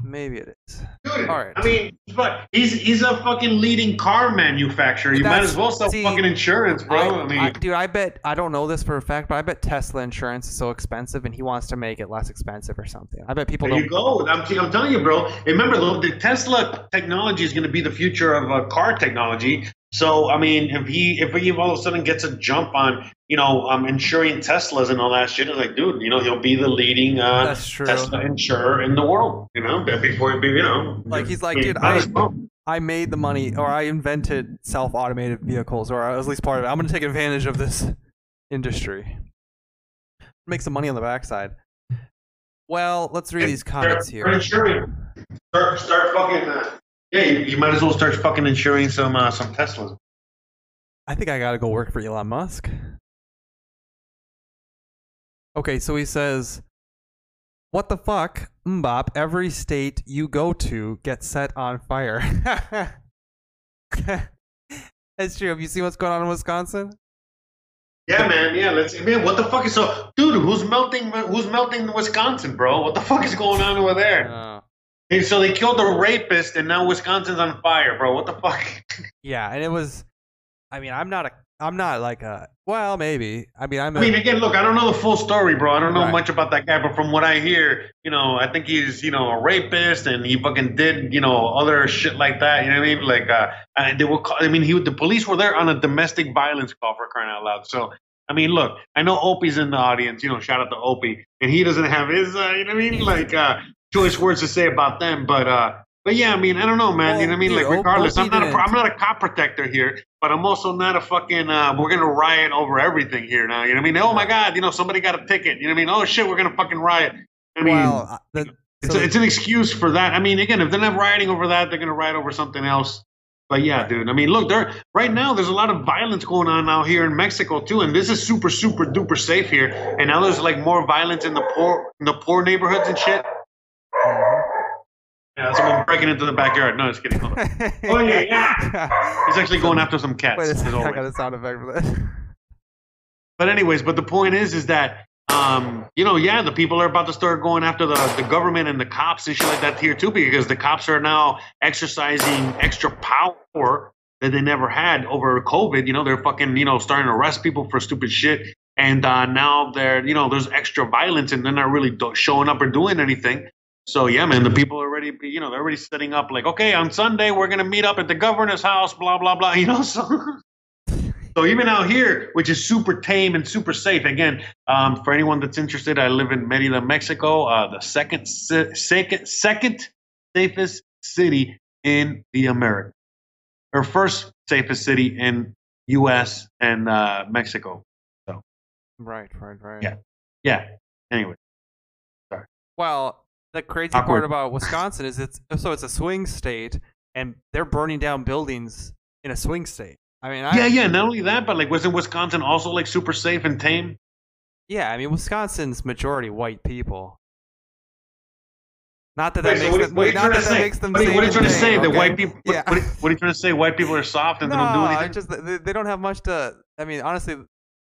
Maybe it is. Dude, All right. I mean, but he's he's a fucking leading car manufacturer. You might as well sell see, fucking insurance, bro. I, I, mean, I- dude, I bet I don't know this for a fact, but I bet Tesla insurance is so expensive, and he wants to make it less expensive or something. I bet people there don't. you go. I'm, I'm telling you, bro. Remember, though, the Tesla technology is going to be the future of uh, car technology. So, I mean, if he if he all of a sudden gets a jump on, you know, um, insuring Teslas and all that shit, it's like, dude, you know, he'll be the leading uh, Tesla insurer in the world. You know, before he be, you know, Like, he's like, dude, I- I made the money, or I invented self-automated vehicles, or at least part of it. I'm gonna take advantage of this industry. Make some money on the backside. Well, let's read these comments Start- here. Start. Start, start fucking. Uh, yeah, you, you might as well start fucking insuring some uh, some Teslas. I think I gotta go work for Elon Musk. Okay, so he says, "What the fuck, Mbop? Every state you go to gets set on fire." That's true. Have you seen what's going on in Wisconsin? Yeah, man. Yeah, let's. Man, what the fuck is so, dude? Who's melting? Who's melting Wisconsin, bro? What the fuck is going on over there? Uh, Hey, so they killed a rapist, and now Wisconsin's on fire, bro. What the fuck? yeah, and it was. I mean, I'm not a. I'm not like a. Well, maybe. I mean, I'm. A, I mean, again, look, I don't know the full story, bro. I don't know Right. much about that guy, but from what I hear, you know, I think he's, you know, a rapist, and he fucking did, you know, other shit like that. You know what I mean? Like, uh, and they were. Call, I mean, he the police were there on a domestic violence call for crying out loud. So, I mean, look, I know Opie's in the audience. You know, shout out to Opie, and he doesn't have his, uh, you know what I mean, like, uh, choice words to say about them, but. uh but yeah, I mean, I don't know, man. Well, you know what I mean? dude, Like, regardless, I'm not a, I'm not a cop protector here, but I'm also not a fucking. Uh, we're gonna riot over everything here now. You know what I mean? Oh my god, you know, somebody got a ticket. You know what I mean? Oh shit, we're gonna fucking riot. I mean, well, uh, the, it's, a, it's an excuse for that. I mean, again, if they're not rioting over that, they're gonna riot over something else. But yeah, dude. I mean, look, there right now there's a lot of violence going on out here in Mexico too, and this is super, super duper safe here. And now there's like more violence in the poor, in the poor neighborhoods and shit. Yeah, someone breaking into the backyard. No, just kidding. Hold on. Oh, yeah, yeah. He's actually going after some cats. Wait a second, I got a sound effect for that. But anyways, but the point is, is that um, you know, yeah, the people are about to start going after the the government and the cops and shit like that here too, because the cops are now exercising extra power that they never had over COVID. You know, they're fucking, you know, starting to arrest people for stupid shit, and uh, now they're, you know, there's extra violence, and they're not really do- showing up or doing anything. So yeah, man, the people are already, you know, they're already setting up like, okay, on Sunday we're gonna meet up at the governor's house, blah blah blah. You know, so. So even out here, which is super tame and super safe. Again, um, for anyone that's interested, I live in Merida, Mexico, uh, the second, second, second safest city in the America, or first safest city in U.S. and uh, Mexico. right, right, right. Yeah. Yeah. Anyway, sorry. Well, the crazy Awkward. part about Wisconsin is it's so it's a swing state, and they're burning down buildings in a swing state. I mean, I, yeah, yeah. Not only that, but like, wasn't Wisconsin also like super safe and tame? yeah. I mean, Wisconsin's majority white people. Not that that makes them. what are you not trying that to that say? makes them. What are you, what are you trying to say? That white people? What, Yeah. what, are, what are you trying to say? White people are soft and no, they don't do I anything? just they, they don't have much to. I mean, honestly,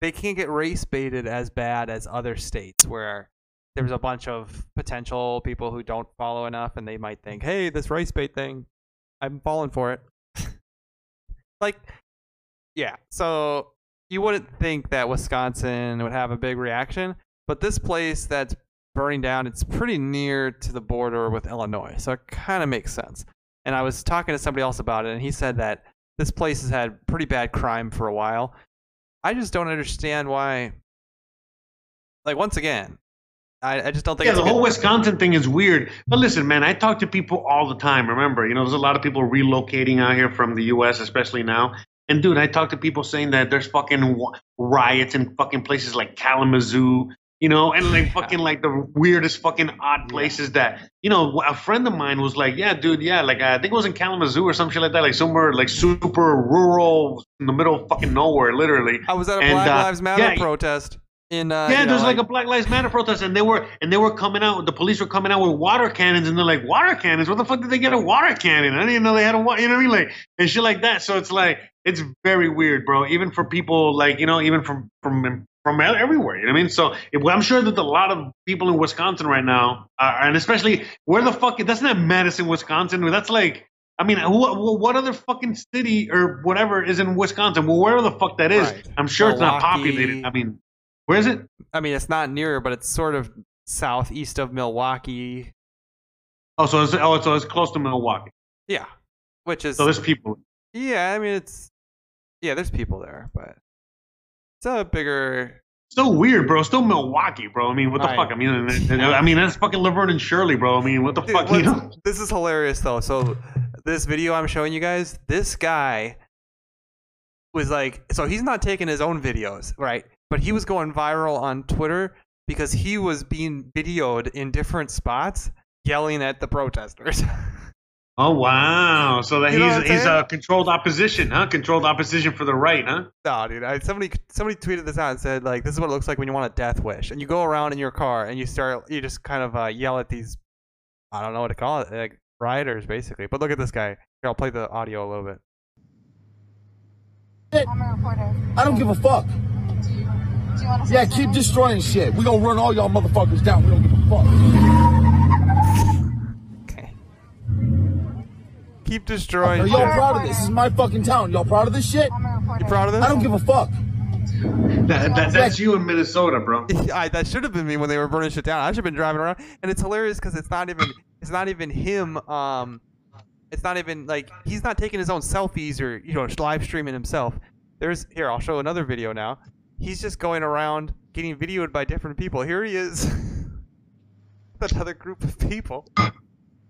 they can't get race baited as bad as other states where there's a bunch of potential people who don't follow enough, and they might think, "Hey, this rice bait thing, I'm falling for it." like, yeah. So you wouldn't think that Wisconsin would have a big reaction, but this place that's burning down, it's pretty near to the border with Illinois, so it kind of makes sense. And I was talking to somebody else about it, and he said that this place has had pretty bad crime for a while. I just don't understand why. Like once again, I, I just don't think Yeah, the whole Wisconsin thing is weird. But listen, man, I talk to people all the time. Remember, you know, there's a lot of people relocating out here from the U.S., especially now. And dude, I talk to people saying that there's fucking riots in fucking places like Kalamazoo, you know, and like fucking like the weirdest fucking odd places that, you know, a friend of mine was like, yeah, dude, yeah, like I think it was in Kalamazoo or some shit like that, like somewhere like super rural in the middle of fucking nowhere, literally. I was at a And, Black uh, Lives Matter yeah, protest in. Uh, yeah, you know, there's like, a Black Lives Matter protest, and they were and they were coming out. The police were coming out with water cannons, and they're like, "Water cannons? What the fuck did they get a water cannon? I didn't even know they had a water." you know what I mean, like and shit like that." So it's like it's very weird, bro. Even for people like you know, even from from from everywhere, you know what I mean. So it, I'm sure that a lot of people in Wisconsin right now, are, and especially where the fuck that's not Madison, Wisconsin. That's like. I mean, what, what other fucking city or whatever is in Wisconsin? Well, wherever the fuck that is, Right. I'm sure it's not populated. I mean, where is it? I mean, it's not near, but it's sort of southeast of Milwaukee. Oh, so it's oh, so it's close to Milwaukee. Yeah, which is So there's people. yeah. I mean, it's yeah. There's people there, but it's a bigger. Still weird, bro. Still Milwaukee, bro. I mean, what the Right. fuck? I mean, I mean that's fucking Laverne and Shirley, bro. I mean, what the Dude, fuck? You know? This is hilarious though. So this video I'm showing you guys, this guy was like, so he's not taking his own videos, right? But he was going viral on Twitter because he was being videoed in different spots yelling at the protesters. Oh wow! So that You know he's he's a controlled opposition, huh? Controlled opposition for the right, huh? no, dude. I, somebody somebody tweeted this out and said like, this is what it looks like when you want a death wish, and you go around in your car and you start you just kind of uh, yell at these, I don't know what to call it, like rioters basically. But look at this guy. Here, I'll play the audio a little bit. I'm a reporter. I don't give a fuck. Do you want to Yeah, keep destroying shit. We gonna run all y'all motherfuckers down. We don't give a fuck. Okay. Keep destroying. Are y'all proud of this? This is my fucking town. Y'all proud of this shit? I'm a reporter. You proud of this? I don't give a fuck. That, that that's you in Minnesota, bro. I, that should have been me when they were burning shit down. I should have been driving around, and it's hilarious because it's not even it's not even him. Um, it's not even like he's not taking his own selfies or you know live streaming himself. There's here I'll show another video now. He's just going around getting videoed by different people. Here he is, with another group of people.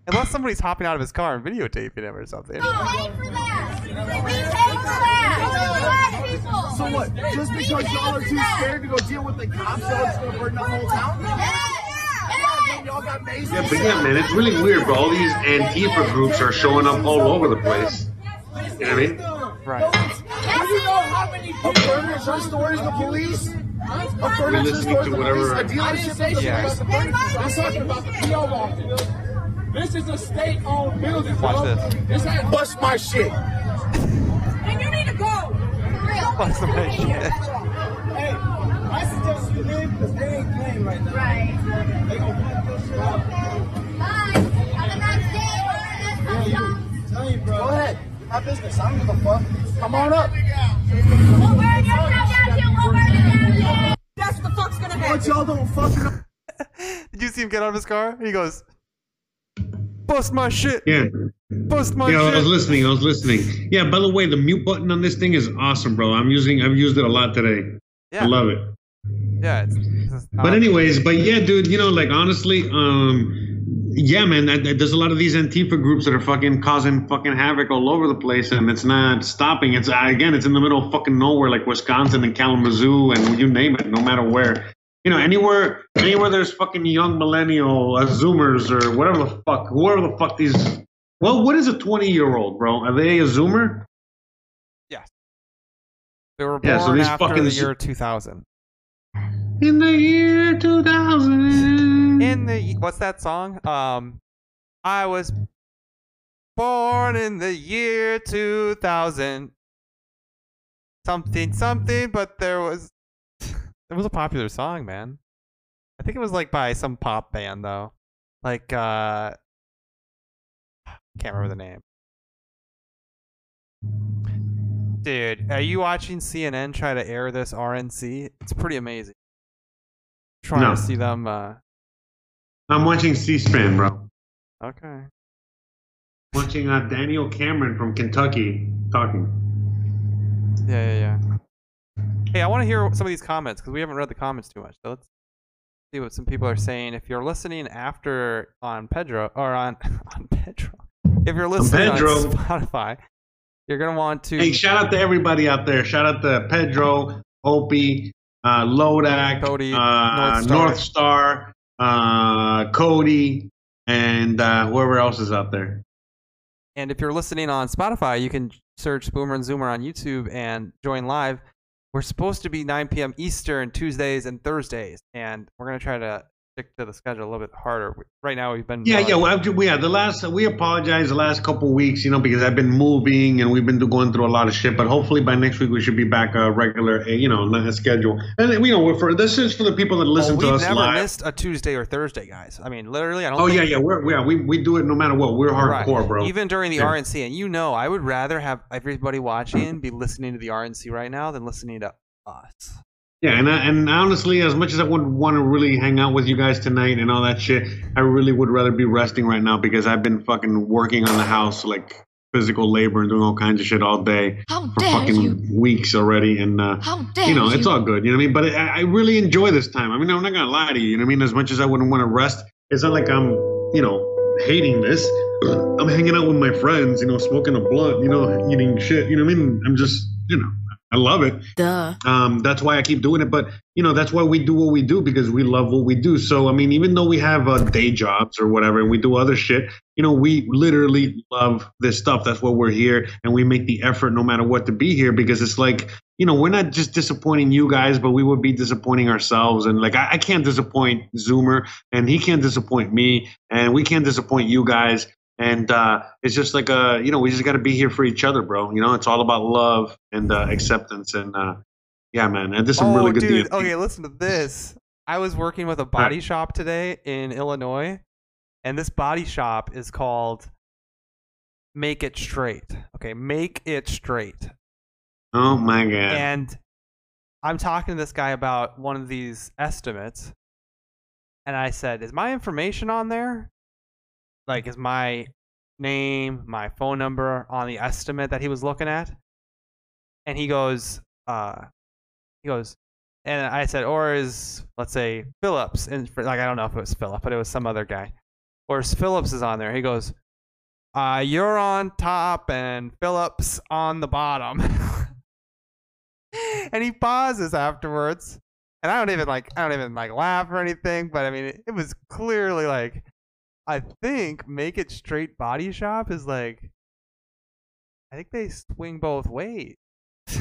Unless somebody's hopping out of his car and videotaping him or something. We paid for that. We paid for that. Black people. So what? Just because y'all are too scared to go deal with the cops, y'all just gonna burn the whole town? Yeah. Y'all got mazes. Yeah, but yeah, man, it's really weird, bro. All these Antifa groups are showing up all over the place. You know what I mean? Right. Do you know how many of furniture stores the police? A furniture listening store to the whatever- police? A dealership? the Yeah. police? I'm talking about the PO box. This is a state-owned building, bro. Watch this. This ain't bust my shit. And you need to go. For real. What's the right shit? Hey, I suggest you leave because they ain't playing right now. Right. They gonna fuck this shit up. Bye. Have a nice day. Yeah, you. Tell you, bro. Go ahead. My business. I don't give a fuck. Come on up. We'll burn your town down too. We'll burn it down too. That's what the fuck's gonna happen. But y'all don't fucking know. Did you see him get out of his car? He goes, "Bust my shit, Yeah. bust my Yeah, I was listening. I was listening. Yeah. By the way, the mute button on this thing is awesome, bro. I'm using. I've used it a lot today. Yeah, I love it. yeah. It's, it's But uh, anyways, but yeah, dude, you know, like honestly, um, yeah, man, there's a lot of these Antifa groups that are fucking causing fucking havoc all over the place, and it's not stopping. It's uh, again, it's in the middle of fucking nowhere, like Wisconsin and Kalamazoo, and you name it, no matter where. You know, anywhere, anywhere there's fucking young millennial uh, Zoomers or whatever the fuck, whoever the fuck these. Well, what is a 20 year old, bro? Are they a Zoomer? Yes. They were born Yeah, so after the year 2000. In the year 2000. In the what's that song? Um, I was born in the year 2000. Something, something, but there was it was a popular song, man. I think it was like by some pop band though, like uh, can't remember the name. Dude, are you watching CNN try to air this RNC? It's pretty amazing. Trying No. to see them. Uh, I'm watching C-SPAN, bro. okay. Watching uh, Daniel Cameron from Kentucky talking. Yeah, yeah, yeah. Hey, I want to hear some of these comments because we haven't read the comments too much. So let's see what some people are saying. If you're listening after on Pedro or on on Pedro, if you're listening on Pedro. Spotify, you're gonna want to Hey, shout out to everybody out there. Shout out to Pedro, Opie, uh, Lodak, Cody, uh, North North Star. Uh, Cody, and uh, whoever else is out there. And if you're listening on Spotify, you can search Boomer and Zoomer on YouTube and join live. We're supposed to be 9 p.m. Eastern Tuesdays and Thursdays, and we're gonna try to stick to the schedule a little bit harder. Right now, we've been Yeah, yeah. Well, we yeah, the last we apologize the last couple weeks, you know, because I've been moving and we've been going through a lot of shit. But hopefully by next week we should be back a regular, uh, you know, a schedule. And you know, for this is for the people that oh, listen to we've us never live. missed a Tuesday or Thursday, guys. I mean, literally, I don't. Oh yeah, yeah. We're yeah we we do it no matter what. We're Right. hardcore, bro. Even during the Yeah. RNC, and you know, I would rather have everybody watching be listening to the RNC right now than listening to us. Yeah, and I, and honestly, as much as I would want to really hang out with you guys tonight and all that shit, I really would rather be resting right now because I've been fucking working on the house like physical labor and doing all kinds of shit all day How for fucking you? weeks already, and uh, you know you? it's all good. You know what I mean? But I, I really enjoy this time. I mean, I'm not gonna lie to you. You know what I mean? As much as I wouldn't want to rest, it's not like I'm you know hating this. I'm hanging out with my friends, you know, smoking a blunt, you know, eating shit. You know what I mean? I'm just you know. I love it. Duh. Um, that's why I keep doing it. But you know, that's why we do what we do because we love what we do. So I mean, even though we have uh, day jobs or whatever, and we do other shit, you know, we literally love this stuff. That's why we're here, and we make the effort no matter what to be here because it's like you know, we're not just disappointing you guys, but we would be disappointing ourselves. And like, I, I can't disappoint Zoomer, and he can't disappoint me, and we can't disappoint you guys. And uh, it's just like uh, you know, we just got to be here for each other, bro. You know, it's all about love and uh, acceptance. And uh, yeah, man, and there's some oh, really good dude. Okay, listen to this. I was working with a body shop today in Illinois, and this body shop is called Make It Straight. Okay, Make It Straight. Oh my god. And I'm talking to this guy about one of these estimates, and I said, "Is my information on there? Like, is my name, my phone number on the estimate that he was looking at?" And he goes, "Uh, he goes." And I said, or is let's say Phillips, and for- like I don't know if it was Philip, but it was some other guy, or is Phillips is on there. He goes, uh, you're on top and Phillips on the bottom. and he pauses afterwards. And I don't even like I don't even like laugh or anything, but I mean it, it was clearly like I think make it straight body shop is like I think they swing both ways.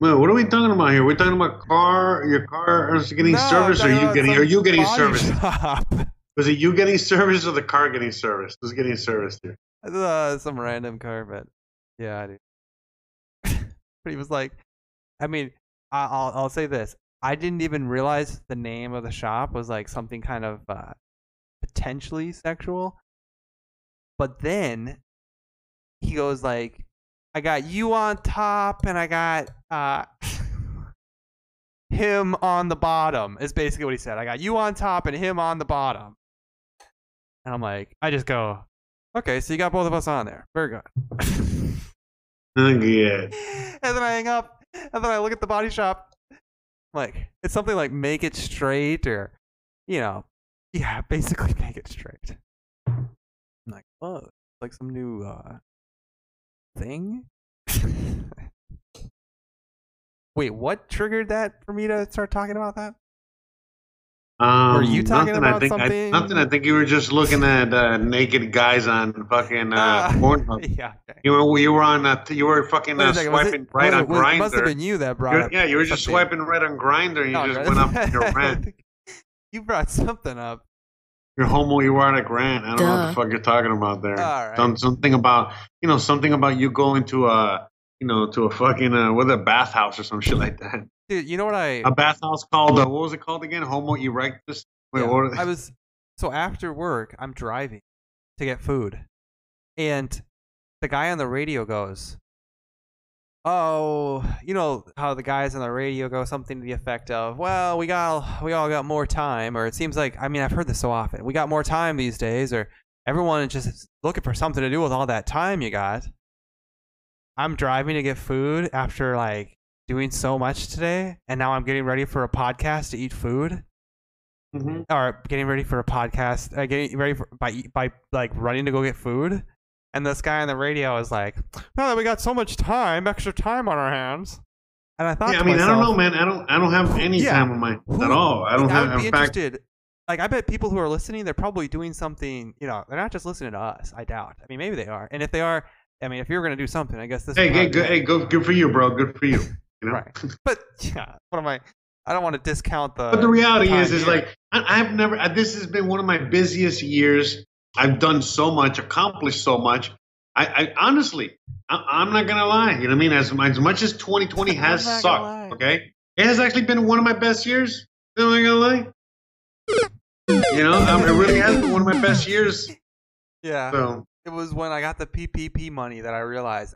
Well, what are we talking about here? We're talking about car. Your car is getting No, service, or you getting? Are you getting service? shop. Was it you getting service or the car getting service? Who's getting service here? uh, some random car, but yeah, I but he was like, I mean, I- I'll I'll say this: I didn't even realize the name of the shop was like something kind of uh, potentially sexual. But then he goes like, "I got you on top, and I got uh." Him on the bottom is basically what he said. I got you on top and him on the bottom. And I'm like, I just go, Okay, so you got both of us on there. Very good. Yeah. and then I hang up, and then I look at the body shop. Like, it's something like make it straight, or, you know, yeah, basically make it straight. I'm like, oh, it's like some new uh, thing? Wait, what triggered that for me to start talking about that? Um, Were you talking nothing, about I think, something? I, nothing. I think you were just looking at uh, naked guys on fucking uh, Ah, Pornhub. yeah, okay. You were you were on uh, you were fucking uh, second, was it- swiping right was on it- was- must have been you that brought up. Yeah, you were just something. swiping right on Grindr. and You No, just went up on your I rant. think you brought something up. Your homo erotic rant. I don't know what the fuck you're talking about there. All right. Some, something about you know something about you going to a you know to a fucking uh, with a bathhouse or some shit like that. Dude, you know what I A bathhouse called uh, what was it called again? Homo erectus. Wait, Yeah, what? I was so after work, I'm driving to get food, and the guy on the radio goes, "Oh, you know how the guys on the radio go something to the effect of, well, we got we all got more time, or it seems like I mean I've heard this so often, we got more time these days, or everyone is just looking for something to do with all that time you got." I'm driving to get food after like doing so much today, and now I'm getting ready for a podcast to eat food. Mhm. or getting ready for a podcast, uh, getting ready for, by by like running to go get food, and this guy on the radio is like, "Now that we got so much time, extra time on our hands," and I thought, Yeah, I mean, I don't know, man. I don't, I don't have any Yeah. time on my Who- at all. I don't I would have. be In fact, interested. Like, I bet people who are listening, they're probably doing something. You know, they're not just listening to us. I doubt. I mean, maybe they are. And if they are, I mean, if you're gonna do something, I guess this. hey, hey, good, hey, go, good for you, bro. Good for you. You know. Right. But yeah, what am I? I don't want to discount the. But the reality time is, is here. like I, I've never. This has been one of my busiest years. I've done so much, accomplished so much. I, I honestly, I, I'm not gonna lie. You know what I mean? As, as much as 2020 has not gonna lie. sucked, okay, it has actually been one of my best years. Am I gonna lie? You know, um, it really has been one of my best years. yeah, So it was when I got the PPP money that I realized.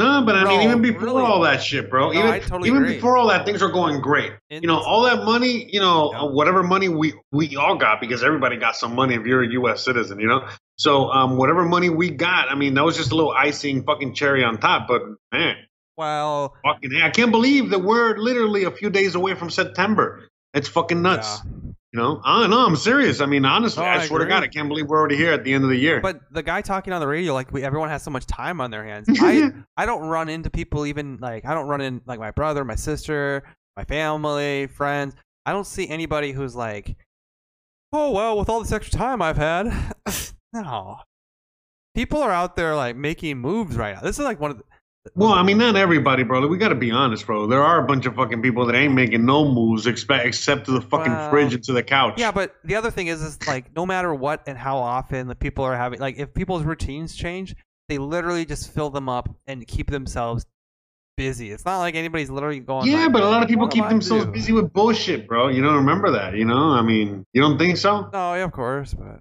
No, but I mean, even before really? all that shit, bro. No, even I totally even agree. before all that, things are going great. you know, all that money, you know, Yeah. whatever money we we all got because everybody got some money if you're a U.S. citizen, you know. So um, whatever money we got, I mean, that was just a little icing, fucking cherry on top. But man, well, fucking, I can't believe that we're literally a few days away from September. It's fucking nuts. yeah. You know, I know, I'm serious. I mean, honestly, No, I, I swear to. God, I can't believe we're already here at the end of the year. But the guy talking on the radio, like we, everyone has so much time on their hands. I I don't run into people even like I don't run in like my brother, my sister, my family, friends. I don't see anybody who's like, oh well, with all this extra time I've had. no, people are out there like making moves right now. This is like one of the. Well, I mean, not everybody, bro. We got to be honest, bro. There are a bunch of fucking people that ain't making no moves except except to the fucking Well, fridge and to the couch. Yeah, but the other thing is, is like no matter what and how often the people are having, like if people's routines change, they literally just fill them up and keep themselves busy. It's not like anybody's literally going. Yeah, like, but a lot of people keep themselves do?" busy with bullshit, bro. You don't remember that, you know? I mean, you don't think so? No, yeah, of course, but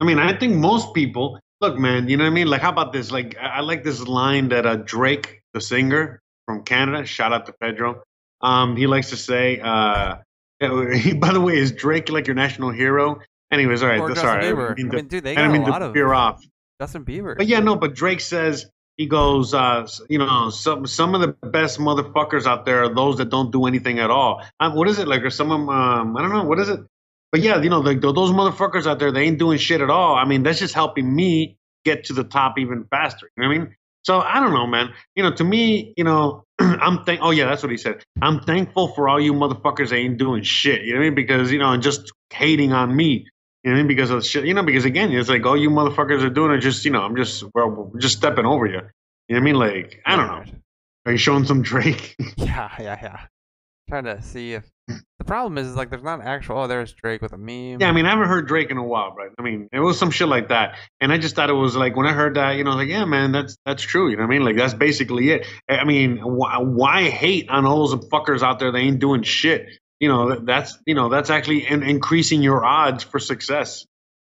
I mean, I think most people. Look, man, you know what I mean? Like, how about this? Like, I I like this line that uh, Drake, the singer from Canada, shout out to Pedro. Um, he likes to say. Uh, by the way, is Drake like your national hero? Anyways, all right, or that's Justin all right. I Bieber. didn't mean I mean, dude, they I got a mean lot to of veer off. Justin Bieber. But yeah, no, but Drake says he goes, uh, you know, some some of the best motherfuckers out there are those that don't do anything at all. Um, what is it like? Or some of 'em, um, I don't know, what is it? But yeah, you know, like th- those motherfuckers out there, they ain't doing shit at all. I mean, that's just helping me get to the top even faster. You know what I mean? So I don't know, man. You know, to me, you know, I'm thank. Oh yeah, that's what he said. I'm thankful for all you motherfuckers that ain't doing shit. You know what I mean? Because you know, and just hating on me. You know what I mean? Because of shit. You know, because again, it's like all you motherfuckers are doing are just, you know, I'm just, well, just stepping over you. You know what I mean? Like, I don't know. Are you showing some Drake? Yeah, yeah, yeah. Trying to see if the problem is, is like there's not actual. Oh, there's Drake with a meme. yeah, I mean, I haven't heard Drake in a while, right? I mean, it was some shit like that, and I just thought it was like when I heard that, you know, like, yeah, man, that's that's true. You know what I mean? Like, that's basically it. I mean, why, why hate on all those fuckers out there that ain't doing shit? You know, that's you know, that's actually in, increasing your odds for success.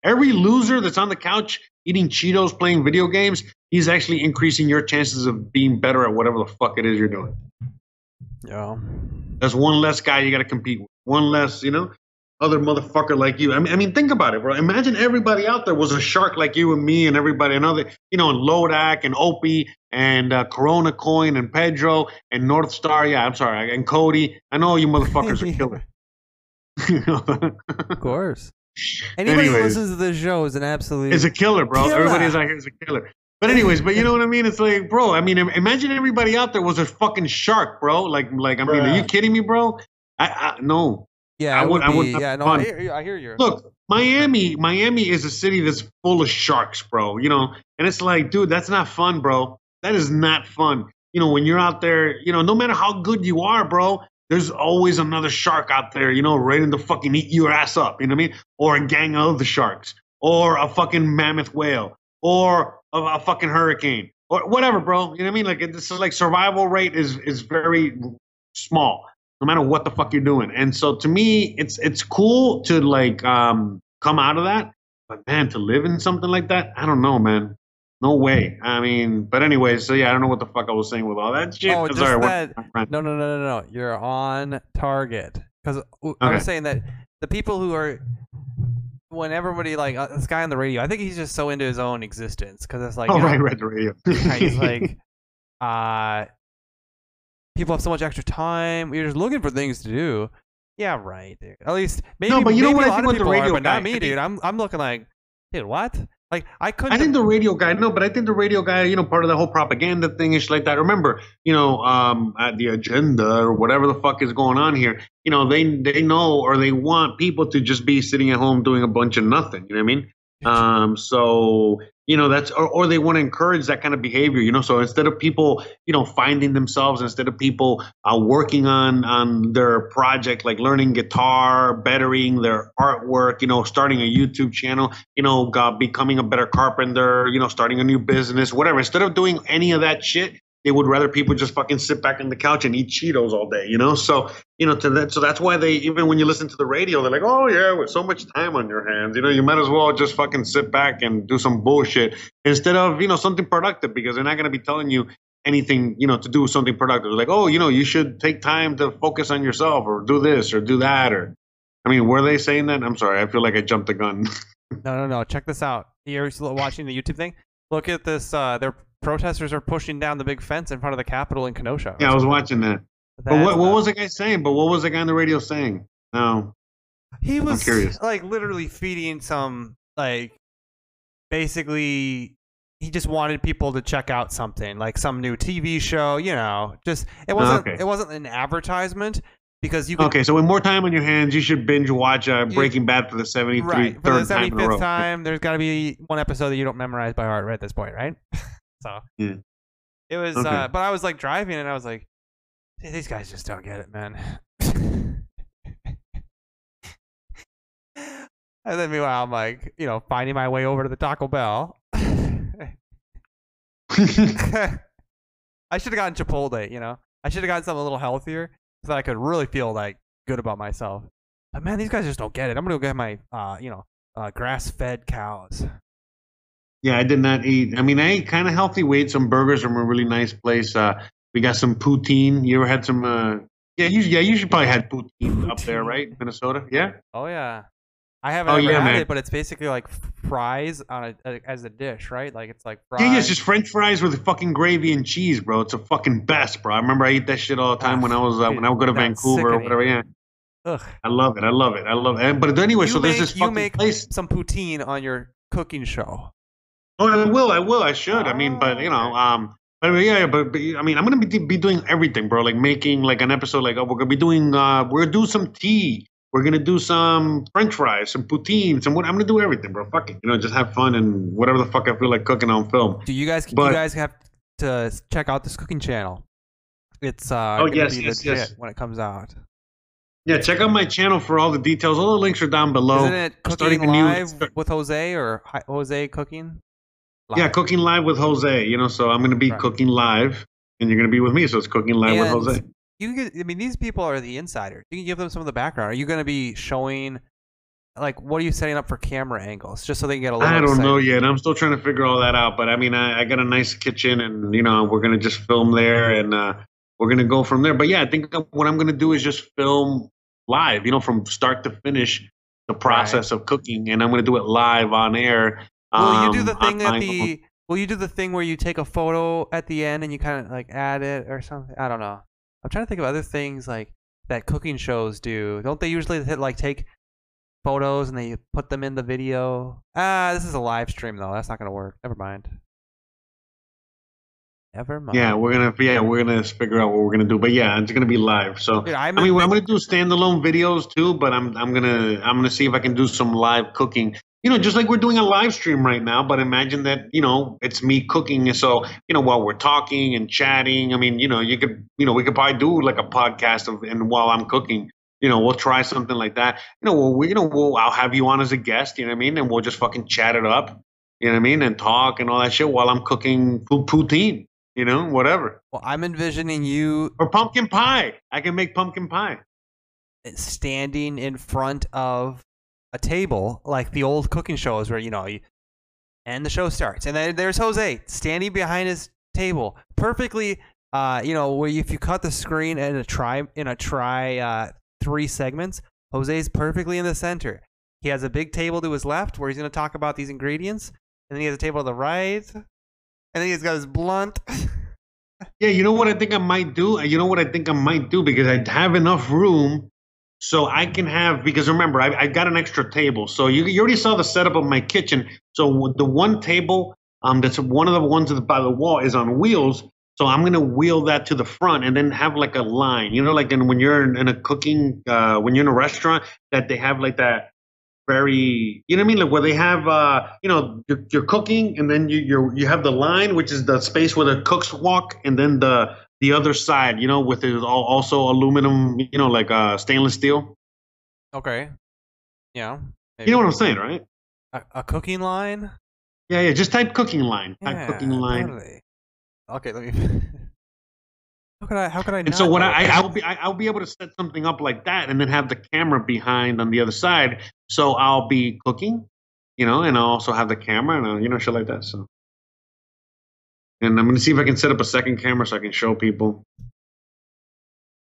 Every loser that's on the couch eating Cheetos, playing video games, he's actually increasing your chances of being better at whatever the fuck it is you're doing. Yeah. That's one less guy you got to compete with. One less, you know, other motherfucker like you. I mean, I mean, think about it, bro. Imagine everybody out there was a shark like you and me and everybody, another, you know, and Lodak and Opie and uh, Corona Coin and Pedro and North Star. Yeah, I'm sorry, and Cody. I know you motherfuckers are killers. Of course. Anybody who listens to this show is an absolute. is a killer, bro. Killer. Everybody is out here is a killer. But anyways, but you know what I mean? It's like, bro. I mean, imagine everybody out there was a fucking shark, bro. Like, like I mean, are you kidding me, bro? I, I no. yeah, I would- would, I would be. Yeah, no. I hear, I hear you. Look, Miami, Miami is a city that's full of sharks, bro. You know, and it's like, dude, that's not fun, bro. That is not fun. You know, when you're out there, you know, no matter how good you are, bro, there's always another shark out there, you know, ready to fucking eat your ass up. You know what I mean? Or a gang of the sharks, or a fucking mammoth whale, or a, a fucking hurricane, or whatever, bro. You know what I mean? Like this is like survival rate is is very small no matter what the fuck you're doing. And so to me, it's it's cool to like um come out of that, but man, to live in something like that, I don't know, man. No way. I mean, but anyways, so yeah, I don't know what the fuck I was saying with all that shit. Oh, just what- that- No, no, no, no, no. You're on target. Because I Okay. was saying that the people who are, when everybody like uh, this guy on the radio, I think he's just so into his own existence. Because it's like, oh you know, right, right, the radio. he's like, uh, people have so much extra time. You're just looking for things to do. Yeah, right, dude. At least maybe, but you know what I think with the people are, radio but guy, not me, dude. I'm I'm looking like, dude, what? Like I couldn't. I think the radio guy, no, but I think the radio guy, you know, part of the whole propaganda thing is like that. Remember, you know, um, at the agenda or whatever the fuck is going on here, you know, they they know or they want people to just be sitting at home doing a bunch of nothing. You know what I mean? Um, so you know that's or, or they want to encourage that kind of behavior. You know, so instead of people, you know, finding themselves, instead of people uh, working on on their project, like learning guitar, bettering their artwork, you know, starting a YouTube channel, you know, God, becoming a better carpenter, you know, starting a new business, whatever. Instead of doing any of that shit, they would rather people just fucking sit back on the couch and eat Cheetos all day, you know. So you know, to that, so that's why they even when you listen to the radio, they're like, oh yeah, with so much time on your hands, you know, you might as well just fucking sit back and do some bullshit instead of you know something productive because they're not going to be telling you anything you know to do something productive. Like, oh, you know, you should take time to focus on yourself or do this or do that or. I mean, were they saying that? I'm sorry. I feel like I jumped the gun. No, no, no. Check this out. You're watching the YouTube thing. Look at this. Uh, their protesters are pushing down the big fence in front of the Capitol in Kenosha. yeah, I was watching that. But what, what was the guy saying? But what was the guy on the radio saying? No. He was like literally feeding some like basically he just wanted people to check out something like some new TV show, you know. Just it wasn't okay. it wasn't an advertisement because you Okay, so with more time on your hands, you should binge watch uh, Breaking Bad for the 73rd right for the time a row. 75th time there's got to be one episode that you don't memorize by heart right at this point, right? so Yeah. it was Okay. uh but I was like driving and I was like these guys just don't get it, man. And then meanwhile, I'm like, you know, finding my way over to the Taco Bell. I should have gotten Chipotle, you know. I should have gotten something a little healthier so that I could really feel like good about myself. But man, these guys just don't get it. I'm gonna go get my, uh, you know, uh, grass-fed cows. Yeah, I did not eat. I mean, I ate kind of healthy. We ate some burgers from a really nice place. Uh, we got some poutine. You ever had some? Uh, yeah, you yeah, you should probably had poutine, up there, right, Minnesota? Yeah. Oh yeah, I haven't Oh, ever yeah, had man. it, but it's basically like fries on a, a as a dish, right? Like it's like fries. Yeah, yeah, it's just French fries with fucking gravy and cheese, bro. It's a fucking best, bro. I remember I eat that shit all the time when I was uh, when I would go to Vancouver or whatever. Yeah, Ugh. I love it. I love it. I love it. But anyway, You so there's make- this you fucking make place. some poutine on your cooking show. Oh, I will. I will. I should. I mean, but you know, Oh, um, but yeah, yeah, but, but I mean, I'm gonna be be doing everything, bro. Like making like an episode. Like, oh, we're gonna be doing. Uh, we're gonna do some tea. We're gonna do some French fries, some poutine, some what. I'm gonna do everything, bro. Fuck it. You know, just have fun and whatever the fuck I feel like cooking on film. Do you guys? But- you guys have to check out this cooking channel. It's uh, Oh, gonna yes, be yes, legit yes. when it comes out. Yeah, check out my channel for all the details. All the links are down below. Isn't it starting cooking a new- live with Jose or Hi- Jose cooking? Yeah, cooking live with Jose. You know, so I'm gonna be Right. cooking live, and you're gonna be with me. So it's cooking live with Jose. You can, I mean, these people are the insiders. You can give them some of the background. Are you going to be showing, like, what are you setting up for camera angles, just so they can get a little? I don't excited? know yet. I'm still trying to figure all that out. But I mean, I, I got a nice kitchen, and you know, we're gonna just film there, and uh, we're gonna go from there. But yeah, I think what I'm gonna do is just film live. You know, from start to finish, the process of cooking, and I'm gonna do it live on air. Will you do um, the thing at the? Will you do the thing where you take a photo at the end and you kind of like add it or something? I don't know. I'm trying to think of other things like that cooking shows do. Don't they usually hit, like take photos and they put them in the video? Ah, this is a live stream though. That's not gonna work. Never mind. Never mind. Yeah, we're gonna yeah we're gonna figure out what we're gonna do. But yeah, it's gonna be live. So I I'm mean, I'm gonna do standalone videos too, but I'm I'm gonna I'm gonna see if I can do some live cooking. You know, just like we're doing a live stream right now. But imagine that you know it's me cooking, and so you know while we're talking and chatting. I mean, you know, you could you know we could probably do like a podcast of and while I'm cooking. You know, we'll try something like that. You know, we'll, we, you know, we'll, I'll have you on as a guest. You know what I mean? And we'll just fucking chat it up. You know what I mean? And talk and all that shit while I'm cooking poutine. You know, whatever. Well, I'm envisioning you Or pumpkin pie. I can make pumpkin pie. standing in front of a table like the old cooking shows where you know you and the show starts and then there's Jose standing behind his table perfectly uh you know where if you cut the screen in a try in a try uh three segments Jose's perfectly in the center. He has a big table to his left where he's going to talk about these ingredients and then he has a table to the right and then he's got his blunt. Yeah, you know what I think I might do? You know what I think I might do? Because I have enough room so I can have because remember I, I got an extra table. So you you already saw the setup of my kitchen. So the one table um that's one of the ones that's by the wall is on wheels. So I'm gonna wheel that to the front and then have like a line. You know, like when you're in, in a cooking uh, when you're in a restaurant that they have like that very you know what I mean like where they have uh you know you're, you're cooking and then you you you have the line which is the space where the cooks walk and then the the other side you know with it all, also aluminum you know like uh stainless steel Okay. Yeah. you know what I'm saying right a, a cooking line? yeah yeah just type cooking line type cooking line totally. Okay, let me. how could I? How could I? and so what? I, I I'll be I, I'll be able to set something up like that and then have the camera behind on the other side so I'll be cooking you know and I'll also have the camera and uh, you know shit like that so and I'm gonna see if I can set up a second camera so I can show people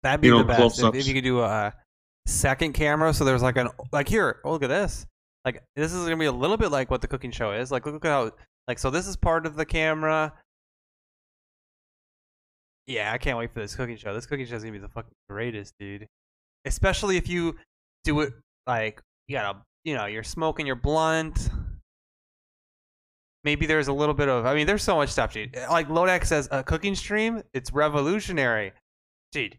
That'd be you know, the best if, if you could do a second camera. So there's like an like here. Oh, look at this. Like this is gonna be a little bit like what the cooking show is. Like look at how like so this is part of the camera. Yeah, I can't wait for this cooking show. This cooking show is gonna be the fucking greatest, dude. Especially if you do it like you gotta you know you're smoking your blunt. Maybe there's a little bit of I mean there's so much stuff, dude. Like Lodex says, a cooking stream, it's revolutionary, dude.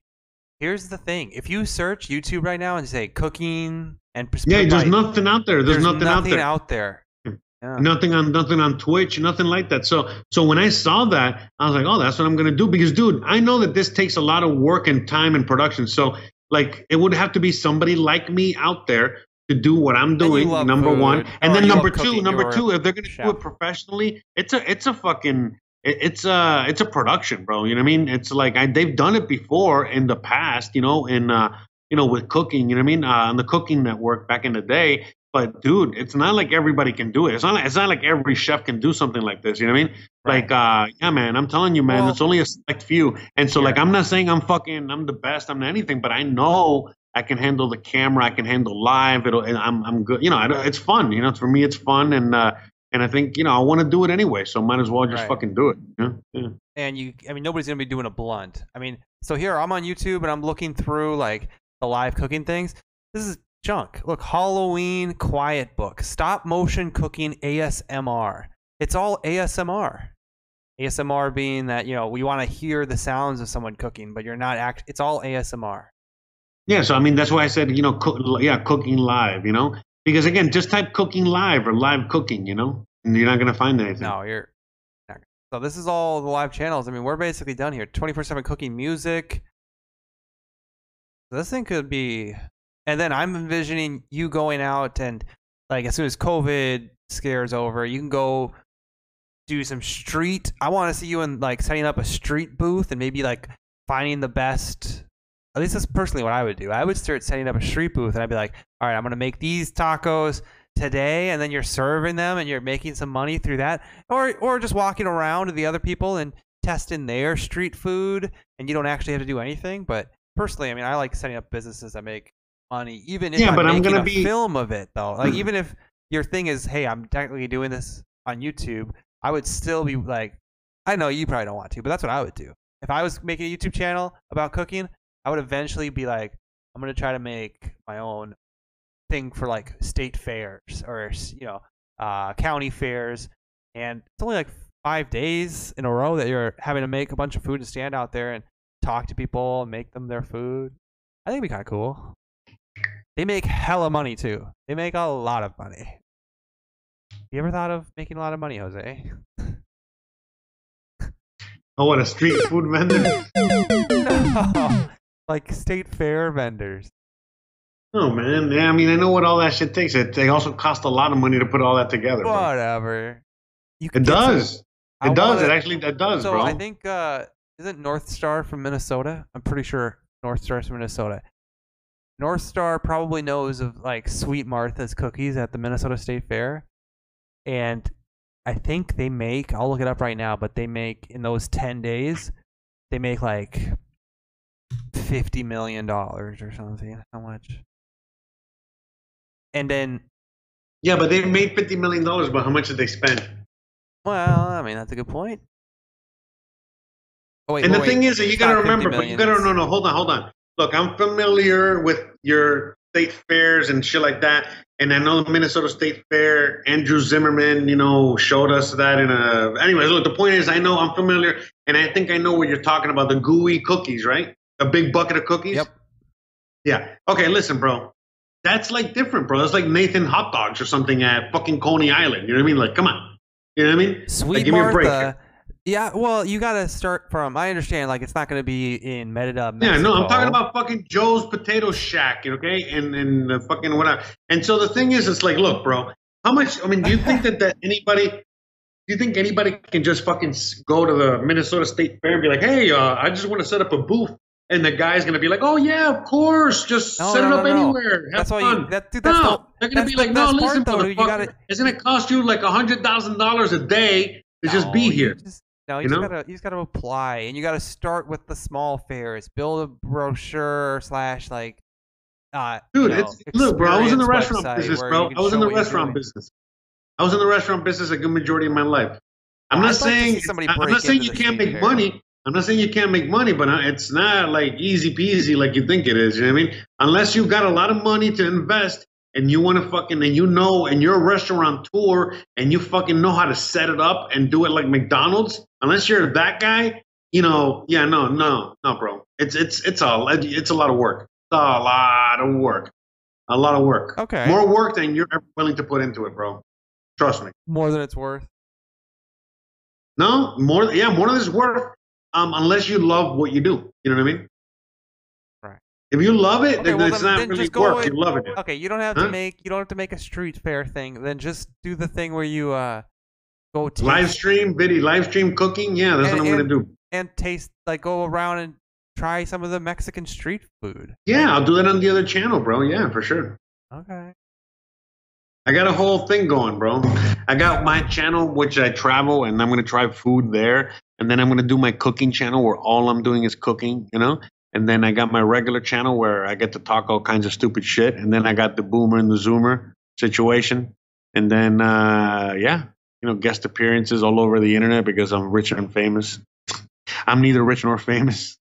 Here's the thing: if you search YouTube right now and say cooking and yeah there's nothing out there there's, nothing, out there out there. Hmm. Yeah. nothing on nothing on Twitch, nothing like that. So so when I saw that, I was like, oh, that's what I'm gonna do because, dude, I know that this takes a lot of work and time and production. So like, it would have to be somebody like me out there to do what I'm doing. Number food. one, and Oh, then number two, number two, if they're gonna chef. do it professionally, it's a it's a fucking it's a it's a production, bro. You know what I mean? It's like I, they've done it before in the past, you know, in uh, you know, with cooking. You know what I mean? Uh, on the Cooking Network back in the day. But dude, it's not like everybody can do it. It's not like, it's not like every chef can do something like this. You know what I mean? Like, uh, yeah, man, I'm telling you, man, Well- it's only a select few. And so, like, I'm not saying I'm fucking, I'm the best, I'm anything, but I know I can handle the camera, I can handle live. It'll, and I'm, I'm good. You know, it's fun. You know, for me, it's fun, and uh, and I think you know I want to do it anyway, so might as well just Right. fucking do it. You know? Yeah. and you i mean nobody's gonna be doing a blunt i mean so here i'm on youtube and i'm looking through like the live cooking things this is junk look halloween quiet book stop motion cooking asmr it's all asmr asmr being that you know we want to hear the sounds of someone cooking but you're not act it's all asmr Yeah, so I mean that's why I said you know, cook, yeah, cooking live. You know, because again, just type cooking live or live cooking. You know, and you're not gonna find anything. no you're not- so this is all the live channels i mean we're basically done here 24-7 cooking music this thing could be and then i'm envisioning you going out and like as soon as covid scares over you can go do some street i want to see you in like setting up a street booth and maybe like finding the best at least that's personally what i would do. I would start setting up a street booth and i'd be like all right i'm gonna make these tacos today and then you're serving them and you're making some money through that or or just walking around to the other people and testing their street food and you don't actually have to do anything. But personally i mean i like setting up businesses that make money even if Yeah, i'm but I'm gonna a be- film of it though. Like even if your thing is hey i'm technically doing this on youtube i would still be like i know you probably don't want to but that's what i would do. If i was making a youtube channel about cooking i would eventually be like i'm going to try to make my own thing for like state fairs or you know uh, county fairs, and it's only like five days in a row that you're having to make a bunch of food and stand out there and talk to people and make them their food. I think it'd be kind of cool. They make hella money too. They make a lot of money. You ever thought of making a lot of money, Jose? Oh, what a street food vendor! no, like state fair vendors. oh man, yeah. I mean, I know what all that shit takes. It they also cost a lot of money to put all that together. Whatever. You It get some- does. I It does. wanna- It actually it does, so bro. I think uh isn't North Star from Minnesota? I'm pretty sure North Star's from Minnesota. North Star probably knows of like Sweet Martha's cookies at the Minnesota State Fair. And I think they make I'll look it up right now, but they make in those 10 days they make like 50 million dollars or something. How much? And then yeah, but they made fifty million dollars. But how much did they spend? well, I mean that's a good point. Oh, wait, and wait, the thing is that you got to remember, but you got to no no hold on hold on. look, I'm familiar with your state fairs and shit like that. And I know the Minnesota State Fair, Andrew Zimmerman, you know, showed us that in a. Anyways, look, the point is, I know I'm familiar, and I think I know what you're talking about the gooey cookies, right? A big bucket of cookies? Yep. Yeah. Okay, listen, bro. That's like different, bro. That's like Nathan hot dogs or something at fucking Coney Island. You know what I mean? Like, come on. You know what I mean? Sweet like, give me a break. Martha. Yeah, well, you got to start from. I understand, like it's not going to be in Merida. Yeah, no, I'm talking about fucking Joe's Potato Shack, okay, and and the fucking whatever. And so the thing is, it's like, look, bro, how much? I mean, do you think that that anybody? Do you think anybody can just fucking go to the Minnesota State Fair and be like, hey, uh, I just want to set up a booth, and the guy's gonna be like, oh yeah, of course, just No, set no, it up no. anywhere. Have That's fun. you. That, dude, that's no, the, they're gonna be like, no, listen, part, though. You gotta- it's gonna cost you like a hundred thousand dollars a day to just be here. just- no, you, you just know? gotta you just gotta apply, and you gotta start with the small fares, Build a brochure slash like, uh, Dude, you know, it's look, bro. I was in the restaurant business, bro. I was in the restaurant business. I was in the restaurant business a good majority of my life. I'm I'd not like saying somebody I'm not saying you can't make money. I'm not saying you can't make money, but uh, it's not like easy peasy like you think it is. You know what I mean? Unless you've got a lot of money to invest and you want to fucking and you know and you're a restaurateur and you fucking know how to set it up and do it like McDonald's. Unless you're that guy, you know, yeah, no, no, no, bro. It's it's it's a it's a lot of work. It's a lot of work. A lot of work. Okay. More work than you're ever willing to put into it, bro. Trust me. More than it's worth. No, more. Yeah, more than it's worth. Um, unless you love what you do. You know what I mean? Right. If you love it, Okay, then well, it's then- not then really work. with- You're loving it. Okay, you don't have Huh? to make you don't have to make a street fair thing. Then just do the thing where you uh go taste Live stream, video, live stream cooking. Yeah, that's And- what I'm and- gonna do. and taste like go around and try some of the Mexican street food. Yeah, I'll do that on the other channel, bro. Yeah, for sure. Okay. I got a whole thing going, bro. I got my channel, which I travel, and I'm gonna try food there, and then I'm gonna do my cooking channel, where all I'm doing is cooking, you know. And then I got my regular channel where I get to talk all kinds of stupid shit, and then I got the boomer and the zoomer situation, and then uh, yeah, you know, guest appearances all over the internet because I'm rich and famous. I'm neither rich nor famous.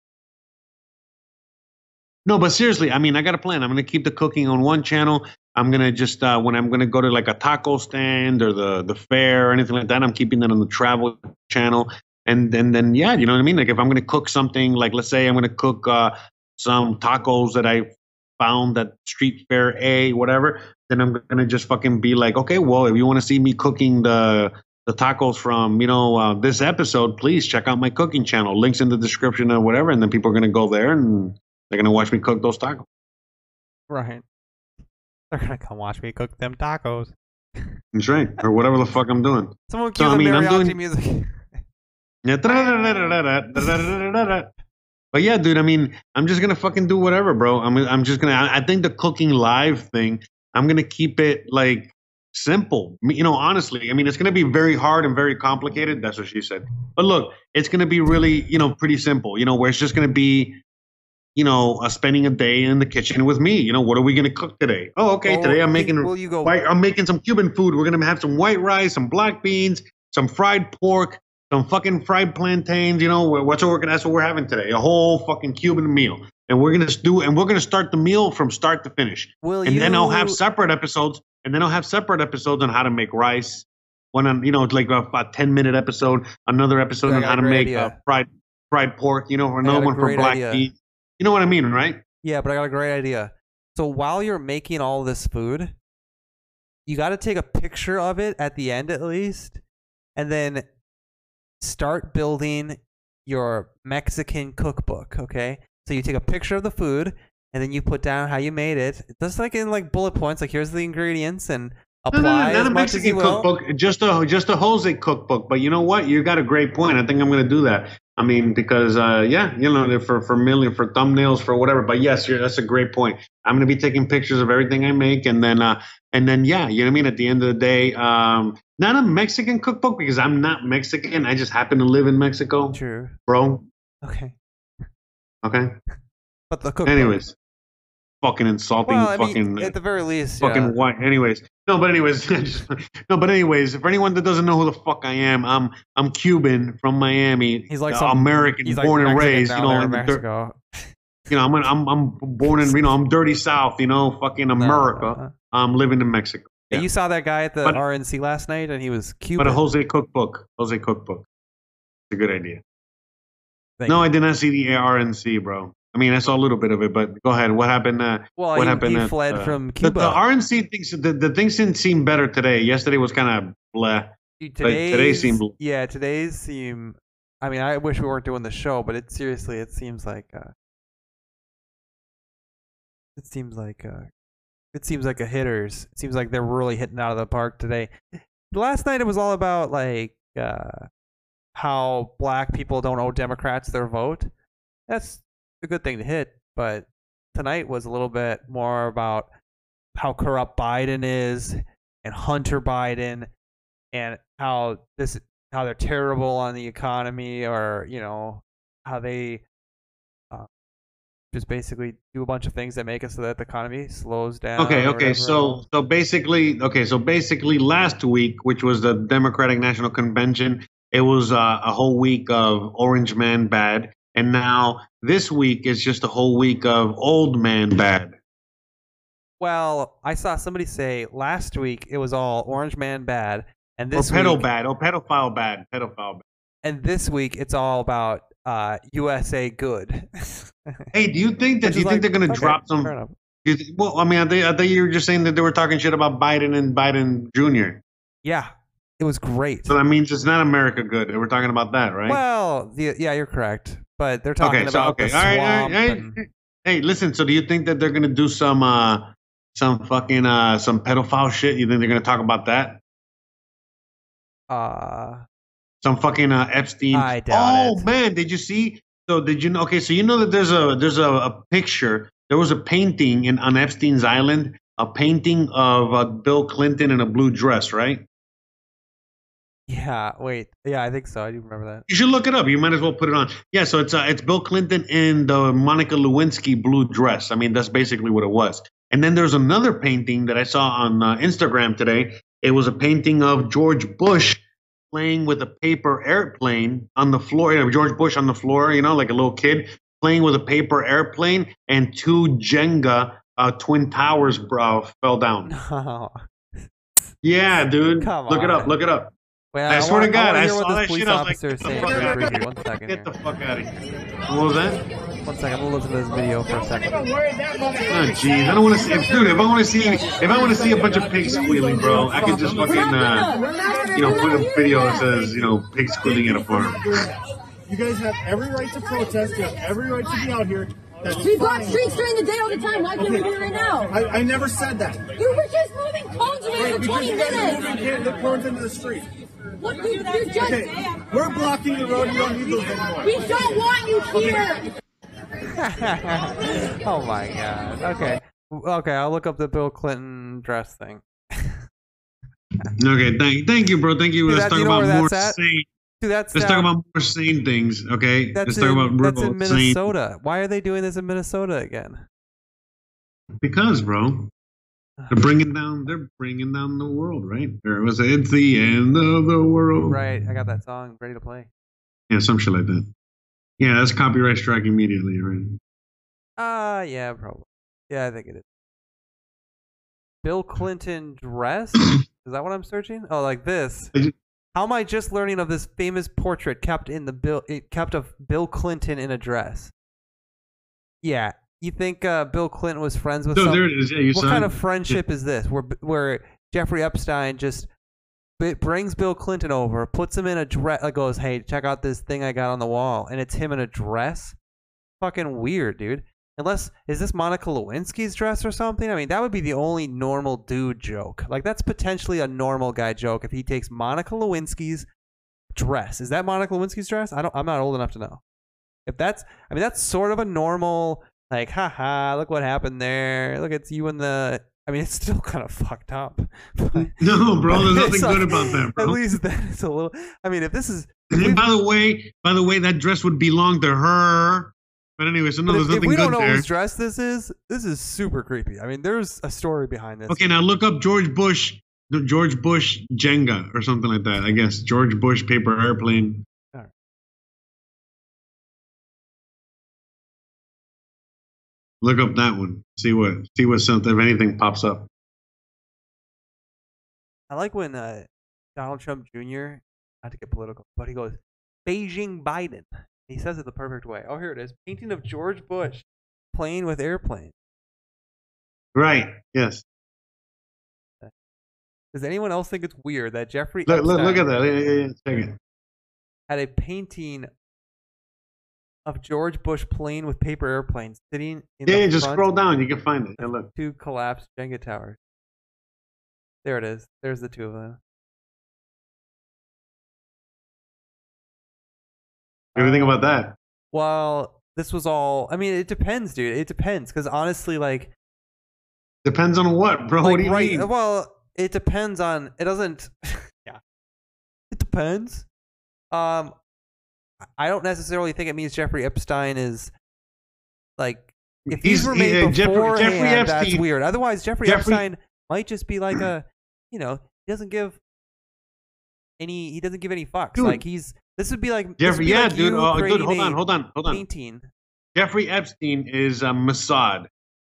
No, but seriously, I mean, I got a plan. I'm gonna keep the cooking on one channel. I'm gonna just uh, when I'm gonna go to like a taco stand or the the fair or anything like that, I'm keeping that on the travel channel. And then then yeah, you know what I mean. Like if I'm gonna cook something, like let's say I'm gonna cook uh, some tacos that I found at Street Fair A, whatever. Then I'm gonna just fucking be like, okay, well, if you want to see me cooking the the tacos from you know uh, this episode, please check out my cooking channel. Links in the description or whatever, and then people are gonna go there and they're gonna watch me cook those tacos. Right. They're gonna come watch me cook them tacos. That's right, or whatever the fuck I'm doing. Someone So, cue I the mean, I'm mariachi doing- music. But yeah, dude. I mean, I'm just gonna fucking do whatever, bro. I'm I'm just gonna. I I think the cooking live thing. I'm gonna keep it like simple. You know, honestly, I mean, it's gonna be very hard and very complicated. That's what she said. But look, it's gonna be really, you know, pretty simple. You know, where it's just gonna be, you know, uh, spending a day in the kitchen with me. You know, what are we gonna cook today? Oh, okay. Well, today I'm making. will you go- White, I'm making some Cuban food. We're gonna have some white rice, some black beans, some fried pork, some fucking fried plantains. You know, what's what we're gonna. That's what we're having today. A whole fucking Cuban meal, and we're gonna do. And we're gonna start the meal from start to finish. Will and then I'll have separate episodes. And then I'll have separate episodes on how to make rice. One on, you know, like a, a ten minute episode. Another episode on how to make uh, fried fried pork. You know, got another one for black idea. You know what I mean, right? Yeah, but I got a great idea. So while you're making all this food, you got to take a picture of it at the end at least, and then start building your Mexican cookbook. Okay, so you take a picture of the food, and then you put down how you made it, just like in like bullet points. Like here's the ingredients, and No, no, apply no, not a Mexican cookbook, just a just a Jose cookbook. But you know what? You got a great point. I think I'm going to do that. I mean, because uh, yeah, you know, they're for for million for thumbnails for whatever. But yes, you're, that's a great point. I'm going to be taking pictures of everything I make, and then uh, and then yeah, you know what I mean. At the end of the day, um, not a Mexican cookbook because I'm not Mexican. I just happen to live in Mexico, True. bro. Okay. Okay. But the cookbook. Anyways, fucking insulting, well, I fucking mean, at the very least, fucking yeah. white. Anyways, no, but anyways, no, but anyways, for anyone that doesn't know who the fuck I am, I'm I'm Cuban from Miami. He's like uh, some American, he's like born and raised. You know, in in the thir- Mexico. you know, I'm I'm I'm born in you know I'm dirty South, you know, fucking America. Uh, I'm living in Mexico. Yeah. You saw that guy at the But- RNC last night, and he was Cuban. But a Jose Cookbook, Jose Cookbook, it's a good idea. Thank No, you. I did not see the RNC, bro. I mean, I saw a little bit of it, but go ahead. What happened? Uh, well, what he, happened he at, fled uh, from the, Cuba. the RNC things, the, the things didn't seem better today. Yesterday was kind of blah. Dude, but today seemed- yeah today's seem i mean i wish we weren't doing the show but it seriously it seems like uh it seems like uh it seems like a hitters it seems like they're really hitting out of the park today last night it was all about like uh how black people don't owe democrats their vote that's a good thing to hit but tonight was a little bit more about how corrupt biden is and hunter biden and how this how they're terrible on the economy or you know how they uh, just basically do a bunch of things that make it so that the economy slows down Okay, okay. So so basically, okay. So basically, last week, which was the Democratic National Convention, it was uh, a whole week of Orange Man bad, and now this week is just a whole week of Old Man bad. well i saw somebody say last week it was all orange man bad and this or pedo week, bad, or pedophile bad, pedophile bad. and this week it's all about uh usa good Hey, do you think that do you is think like, they're going to okay, drop some? fair do you thi- well, I mean, I think, I think you were just saying that they were talking shit about Biden and Biden Jr. yeah it was great So that means it's not America good. We're talking about that, right? well the, yeah you're correct but they're talking okay, so about okay, the all swamp right, all right. and- Hey, listen. So, do you think that they're gonna do some, uh, some fucking, uh, some pedophile shit? You think they're gonna talk about that? uh Some fucking uh, Epstein. I doubt oh it. man, did you see? So, did you know? Okay, so you know that there's a there's a, a picture. There was a painting in on Epstein's island. A painting of uh, Bill Clinton in a blue dress, right? Yeah, wait. Yeah, I think so. I do remember that. You should look it up. You might as well put it on. Yeah, so it's uh, it's Bill Clinton in the Monica Lewinsky blue dress. I mean, that's basically what it was. And then there's another painting that I saw on uh, Instagram today. It was a painting of George Bush playing with a paper airplane on the floor. You know, George Bush on the floor, you know, like a little kid playing with a paper airplane, and two Jenga uh, twin towers, bro, fell down. No. Yeah, dude, Come look it up. Look it up. Wait, I swear want, to God, I, I hear saw what that this police shit, I was like, officer is get the saying. fuck Really outta creepy. here. One second get the fuck out of here. What was that? One second, I'm gonna listen to this video for a second. Oh jeez, I don't want to see. If, dude, if I want to see, if I want to see a bunch of pigs squealing, bro, I can just fucking, uh, you know, put a video that says, you know, pigs squealing at a farm. You guys have every right to protest. You have every right to be out here. That's We block streets during the day all the time. Why can't we do it right now? I, I never said that. You were just moving cones around for Because 20 you guys are moving minutes. kids that cones into the street. What, you, you're just, Okay, we're blocking the road. You don't need those anymore. we don't want you here. oh my god. Okay. Okay, I'll look up the Bill Clinton dress thing. Okay, thank, thank you, bro. Thank you. Dude, Let's that- talk you know about more at? sane. Dude, that's Let's down, talk about more sane things. Okay, that's let's in, talk about that's real in sane. Minnesota. Why are they doing this in Minnesota again? Because, bro, they're bringing down. They're bringing down the world, right? Or was it? It's the end of the world. Right, I got that song ready to play. Yeah, some shit like that. Yeah, that's copyright strike immediately, right? Uh yeah, probably. Yeah, I think it is. Bill Clinton dress? is that what I'm searching? Oh, like this. How am I just learning of this famous portrait kept in the Bill it kept of Bill Clinton in a dress? Yeah, you think uh, Bill Clinton was friends with So some? there it is. Yeah, you what kind of friendship is this? Where where Jeffrey Epstein just brings Bill Clinton over, puts him in a dress, goes, "Hey, check out this thing I got on the wall," and it's him in a dress. Fucking weird, dude. Unless is this Monica Lewinsky's dress or something? I mean, that would be the only normal dude joke. Like that's potentially a normal guy joke if he takes Monica Lewinsky's dress. Is that Monica Lewinsky's dress? I don't. I'm not old enough to know. If that's, I mean, that's sort of a normal, like, haha, look what happened there. Look, it's you and the. I mean, it's still kind of fucked up. but- No, bro, there's nothing good like- about that, bro. At least that is a little. I mean, if this is. And we've- by the way, by the way, that dress would belong to her. But anyway, so no, there's if, if nothing we don't know there. whose dress this is, this is super creepy. I mean, there's a story behind this. Okay, now look up George Bush, George Bush Jenga or something like that. I guess George Bush paper airplane. Look up that one. See what see what something if anything pops up. I like when uh, Donald Trump Jr. Not to get political, but he goes Beijing Biden. He says it the perfect way. Oh, here it is. Painting of George Bush playing with airplanes. Right. Yes. Does anyone else think it's weird that Jeffrey Look, look, look at that. Yeah, yeah, yeah. Had a painting of George Bush playing with paper airplanes sitting in Yeah, the yeah, just front scroll down. You can find it. Yeah, look. two collapsed Jenga towers. There it is. There's the two of them. Everything about that. Well, this was all. I mean, it depends, dude. It depends because honestly, like, Depends on what, bro. what do you right. mean? Well, it depends on. It doesn't. yeah, it depends. Um, I don't necessarily think it means Jeffrey Epstein is like if these He's- were he- made uh, beforehand, Jeffrey that's Epstein- weird. Otherwise, Jeffrey, Jeffrey- Epstein might just be like a, you know, he doesn't give any. He doesn't give any fucks. Dude. like he's. This would be like Jeffrey, be yeah, like dude. Oh, dude, hold on, hold on, hold on. Painting. Jeffrey Epstein is a Mossad.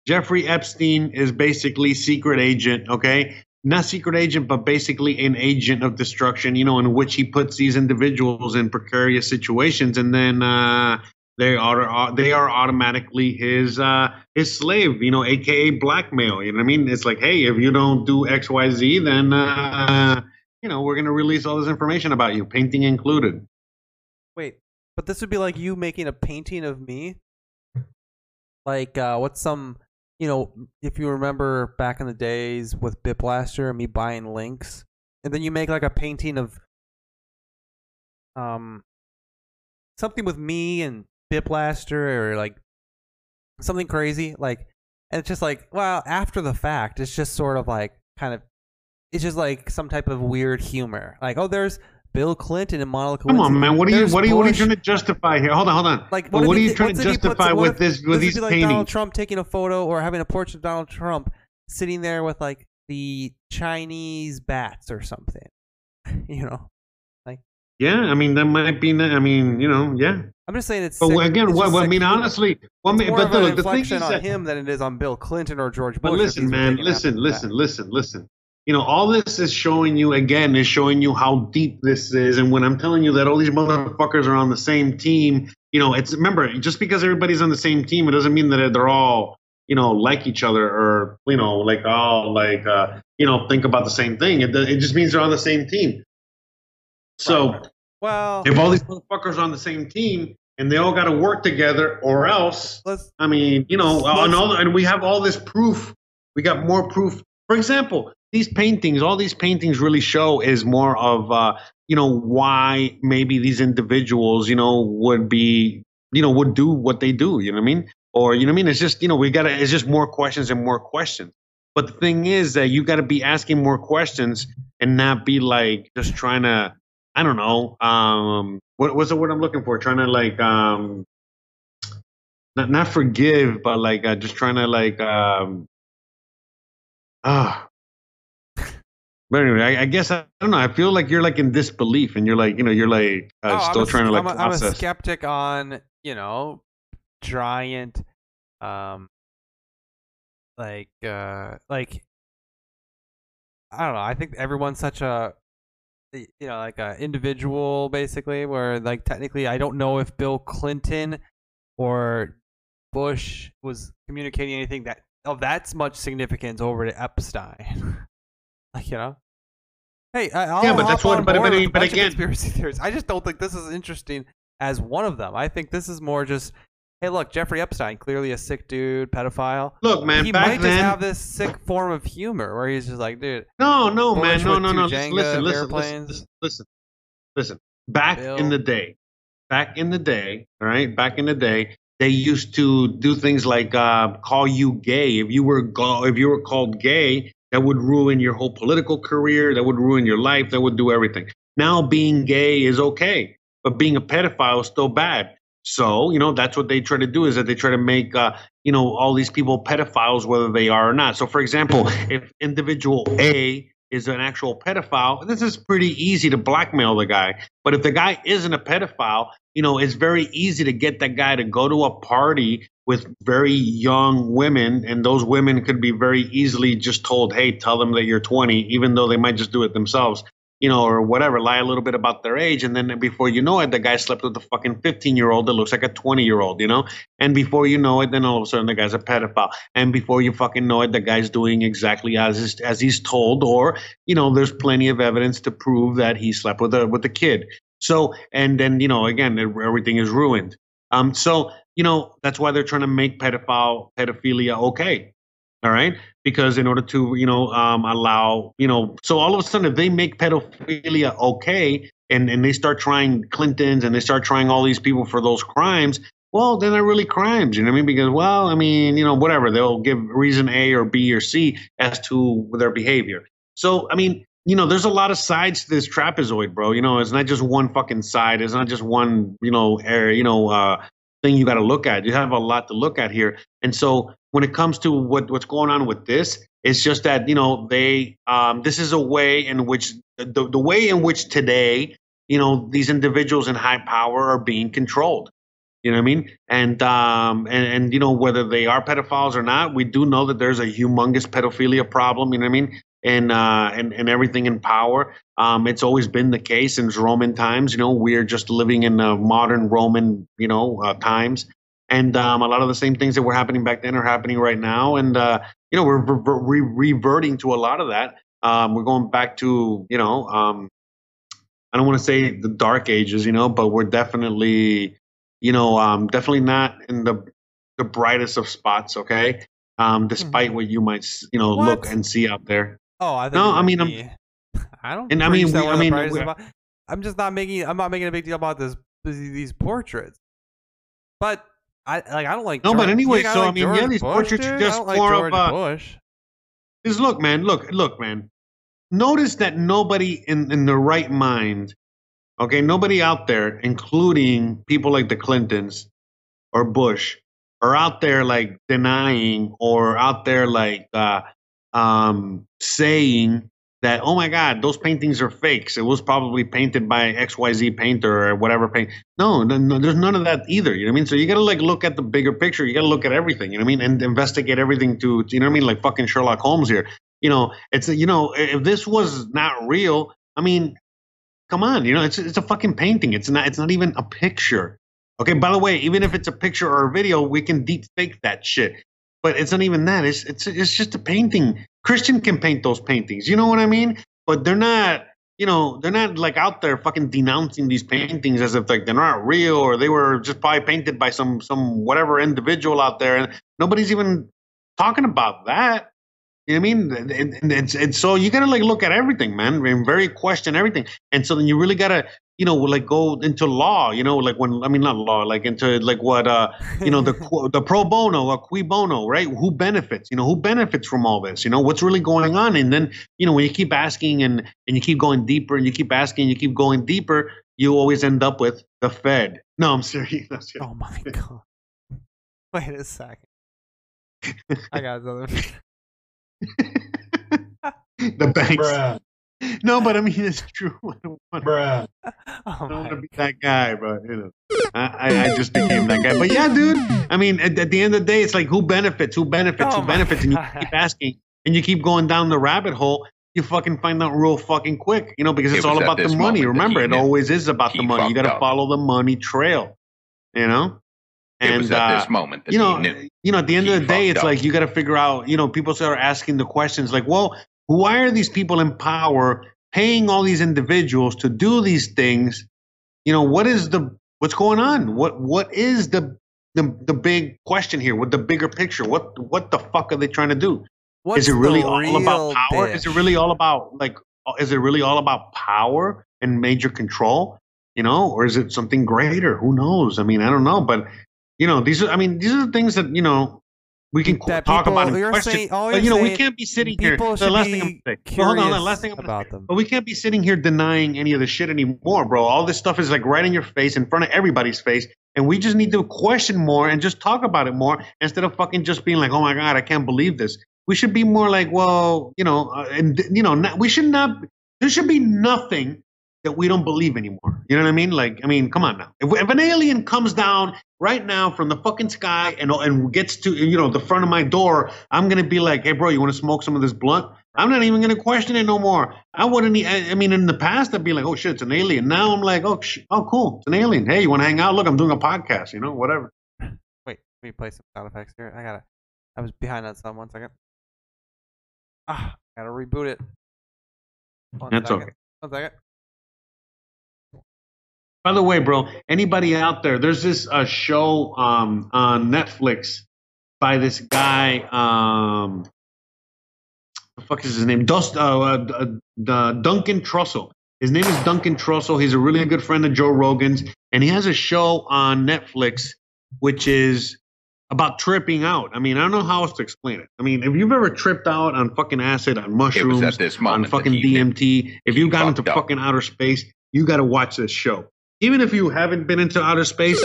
Jeffrey Epstein is basically secret agent, okay? Not secret agent, but basically an agent of destruction, you know, in which he puts these individuals in precarious situations and then uh, they are they are automatically his uh, his slave, you know, aka blackmail. You know what I mean? It's like, hey, if you don't do X, Y, Z, then uh, you know we're gonna release all this information about you, painting included. Wait, but this would be like you making a painting of me. Like, uh, what's some, you know, if you remember back in the days with Bit Blaster and me buying links, and then you make like a painting of, um, something with me and Bit Blaster or like something crazy, like, and it's just like, well, after the fact, it's just sort of like kind of, it's just like some type of weird humor, like, oh, there's Bill Clinton and Monica. Come on, man. What are you what are you what are you trying to justify here? Hold on, hold on. Like, what, what are you trying to if he puts- justify with if- this with these be like Donald? Trump taking a photo or having a portrait of Donald Trump sitting there with like the Chinese bats or something. You know, like. Yeah, I mean that might be. I mean, you know, yeah. I'm just saying it's. But sick- again, it's what, what I mean, honestly, well, it's more but of an the thing is on that, him than it is on Bill Clinton or George Bush. but listen, man, after listen, listen, listen, listen. You know, all this is showing you again is showing you how deep this is, and when I'm telling you that all these motherfuckers are on the same team, you know, it's remember just because everybody's on the same team, it doesn't mean that they're all you know like each other or you know like all like uh, you know think about the same thing. It it just means they're on the same team. So. Well, if all these motherfuckers are on the same team and they all got to work together, or else, let's I mean, you know, and, all, and we have all this proof. We got more proof. For example, these paintings, all these paintings really show is more of, uh, you know, why maybe these individuals, you know, would be, you know, would do what they do. You know what I mean? Or you know what I mean? It's just, you know, we got to. It's just more questions and more questions. But the thing is that you got to be asking more questions and not be like just trying to I don't know. Um, what what's the word I'm looking for? Trying to like um, not not forgive, but like uh, just trying to like um, ah. But anyway, I, I guess I, don't know. I feel like you're like in disbelief, and you're like, you know, you're like uh, Oh, I'm still a- trying to like I'm a, I'm a skeptic on you know giant, um, like uh, like I don't know. I think everyone's such a you know like a individual basically. Where like technically, I don't know if Bill Clinton or Bush was communicating anything that of that's much significance over to Epstein. like you know. Hey, I- I'll Yeah, but that's hop what- on but- but- but again- conspiracy theories. I just don't think this is interesting as one of them. I think this is more just, hey, look, Jeffrey Epstein, clearly a sick dude, pedophile. Look, man, he might then, just have this sick form of humor where he's just like, dude, No, no, man, no, no, no. Jenga Listen, listen, listen, airplanes. listen, listen, listen. Back Bill. in the day, back in the day, all right, back in the day, they used to do things like uh, call you gay. If you were go- if you were called gay, that would ruin your whole political career. That would ruin your life. That would do everything. Now being gay is okay, but being a pedophile is still bad. So you know that's what they try to do is that they try to make uh, you know all these people pedophiles whether they are or not. So for example, if individual A is an actual pedophile, this is pretty easy to blackmail the guy. But if the guy isn't a pedophile, you know, it's very easy to get that guy to go to a party with very young women, and those women could be very easily just told, "Hey, tell them that you're 20," even though they might just do it themselves, you know, or whatever. Lie a little bit about their age, and then before you know it, the guy slept with a fucking 15 year old that looks like a 20 year old, you know. And before you know it, then all of a sudden the guy's a pedophile, and before you fucking know it, the guy's doing exactly as as he's told, or you know, there's plenty of evidence to prove that he slept with a with a kid. So, and then you know, again, everything is ruined. Um, so you know that's why they're trying to make pedophile pedophilia okay. All right, because in order to you know um, allow you know, so all of a sudden if they make pedophilia okay, and and they start trying Clintons and they start trying all these people for those crimes, well, then they're not really crimes. You know what I mean? Because well, I mean, you know, whatever they'll give reason A or B or C as to their behavior. So I mean, you know, there's a lot of sides to this trapezoid, bro. You know, it's not just one fucking side. It's not just one, you know, area, you know, uh, thing you got to look at. You have a lot to look at here. And so when it comes to what what's going on with this, it's just that you know they um, this is a way in which the the way in which today you know these individuals in high power are being controlled. You know what I mean? And um and, and you know whether they are pedophiles or not, we do know that there's a humongous pedophilia problem. You know what I mean? And uh, and and everything in power. Um, it's always been the case since Roman times. You know, we're just living in uh, modern Roman, you know, uh, times, and um, a lot of the same things that were happening back then are happening right now. And uh, you know, we're re- reverting to a lot of that. Um, we're going back to you know, um, I don't want to say the dark ages, you know, but we're definitely, you know, um, definitely not in the the brightest of spots. Okay. Um, despite mm-hmm. what you might, you know, what? look and see out there. Oh, I no. I mean, be, I'm. I don't. And I mean, we, I mean, I'm just not making. I'm not making a big deal about this. These portraits, but I like. I don't like. No, George, but anyway, so like I mean, George yeah, these Bush, portraits dude? are just like more George of a. Bush. Just look, man. Look, look, man. Notice that nobody in in the right mind, okay, nobody out there, including people like the Clintons or Bush, are out there like denying or out there like uh, um, saying that oh my god those paintings are fakes. It was probably painted by xyz painter or whatever paint. No, no, no there's none of that either you know what i mean? So you gotta like look at the bigger picture. You gotta look at everything you know what i mean? And investigate everything to you know what i mean? Like fucking sherlock holmes here. You know it's you know if this was not real i mean come on you know it's it's a fucking painting. It's not it's not even a picture. Okay by the way even if it's a picture or a video we can deep fake that shit but it's not even that. It's it's it's just a painting. Christian can paint those paintings. You know what I mean? But they're not. You know, they're not like out there fucking denouncing these paintings as if like they're not real or they were just probably painted by some some whatever individual out there, and nobody's even talking about that. You know what I mean? And, and, and, and so you gotta like look at everything, man, and very question everything. And so then you really gotta you know, like go into law, you know, like when I mean not law, like into like what uh you know the the pro bono or cui bono, right? Who benefits? You know, who benefits from all this? You know, what's really going on? And then you know when you keep asking and and you keep going deeper and you keep asking, you keep going deeper, you always end up with the Fed. No, I'm serious. I'm serious. Oh my god! Wait a second. I got something. the banks. Bruh no, but I mean it's true. I don't want, Bruh. Oh I don't want to be that guy, but you know, I, I, just became that guy. But yeah, dude. I mean, at, at, the end of the day, it's like who benefits, who benefits, oh who benefits, and you keep asking, and you keep going down the rabbit hole. You fucking find out real fucking quick, you know, because it's it all about the money. Remember, it always is about the money. You got to follow the money trail, you know. And, it was at uh, this moment you know, you know, at the end of the day, it's up. like you got to figure out. You know, people start asking the questions like, "Well, why are these people in power paying all these individuals to do these things? You know, what is the what's going on? What what is the the, the big question here with the bigger picture? What what the fuck are they trying to do? What's is it really all real about power? dish? Is it really all about like is it really all about power and major control? You know, or is it something greater? Who knows? I mean, I don't know, but you know, these are I mean, these are the things that, you know, we can that talk people, about it. You're question. saying, all but, you know, we can't be sitting here. The last thing I'm gonna say. curious Hold on, the last thing I'm gonna about say. them. But we can't be sitting here denying any of the shit anymore, bro. All this stuff is like right in your face, in front of everybody's face, and we just need to question more and just talk about it more instead of fucking just being like, "Oh my god, I can't believe this." We should be more like, well, you know, uh, and you know, not, we should not. There should be nothing that we don't believe anymore. You know what I mean? Like, I mean, come on now. If, if an alien comes down right now from the fucking sky and and gets to you know the front of my door, I'm gonna be like, hey, bro, you want to smoke some of this blunt? I'm not even gonna question it no more. I wouldn't. I mean, in the past, I'd be like, oh shit, it's an alien. Now I'm like, oh, sh- oh, cool, it's an alien. Hey, you want to hang out? Look, I'm doing a podcast. You know, whatever. Wait, let me play some sound effects here. I gotta. I was behind on some. One second. Ah, gotta reboot it. One That's second. okay. One second. By the way, bro, anybody out there? There's this uh, show um, on Netflix by this guy. Um, the fuck is his name? Dust, uh, uh, uh, Duncan Trussell. His name is Duncan Trussell. He's a really good friend of Joe Rogan's, and he has a show on Netflix which is about tripping out. I mean, I don't know how else to explain it. I mean, if you've ever tripped out on fucking acid, on mushrooms, on fucking. DMT, if you got into up. fucking outer space, you got to watch this show. Even if you haven't been into outer space,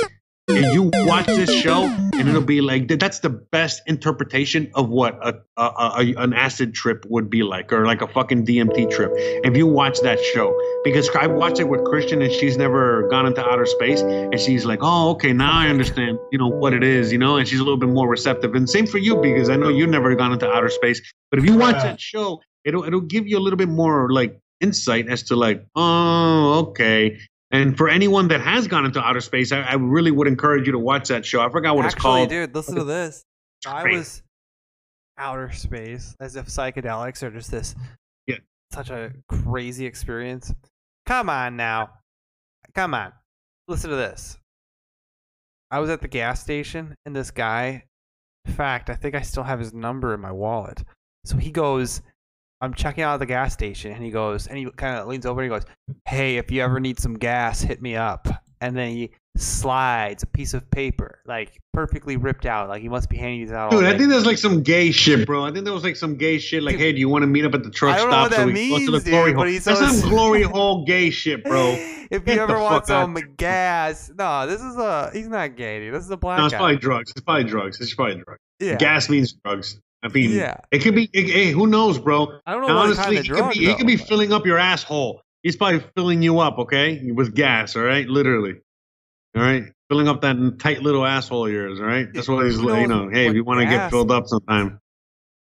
and you watch this show, and it'll be like that's the best interpretation of what a, a, a, an acid trip would be like, or like a fucking DMT trip. If you watch that show, because I watched it with Christian, and she's never gone into outer space, and she's like, oh, okay, now I understand, you know what it is, you know, and she's a little bit more receptive. And same for you, because I know you've never gone into outer space, but if you watch that show, it'll it'll give you a little bit more like insight as to like, oh, okay. And for anyone that has gone into outer space, I, I really would encourage you to watch that show. I forgot what it's Actually, called. dude, listen to this. I was outer space, as if psychedelics are just this. Yeah. Such a crazy experience. Come on now, come on. Listen to this. I was at the gas station, and this guy. In fact, I think I still have his number in my wallet. So he goes, I'm checking out the gas station, and he goes, and he kind of leans over and he goes, "Hey, if you ever need some gas, hit me up." And then he slides a piece of paper, like perfectly ripped out, like he must be handing these out. all Dude, I think that's like some gay shit, bro. I think that was like some gay shit. Like, Dude. hey, do you want to meet up at the truck I don't know stop what so that we can go to means, the glory dude, hole? but he's That's some glory hole gay shit, bro. if you ever want out. some gas, no, this is a he's not gay, dude. This is a black No, it's guy. probably drugs. It's probably drugs. It's probably drugs. yeah, Gas means drugs. I mean, Yeah. it could be. It, hey, who knows, bro? I don't know honestly, he could be, he could be filling up your asshole. He's probably filling you up, okay, with gas. All right, literally. All right, filling up that tight little asshole of yours. All right, that's what he's. Who You know, hey, if you want to get filled up sometime.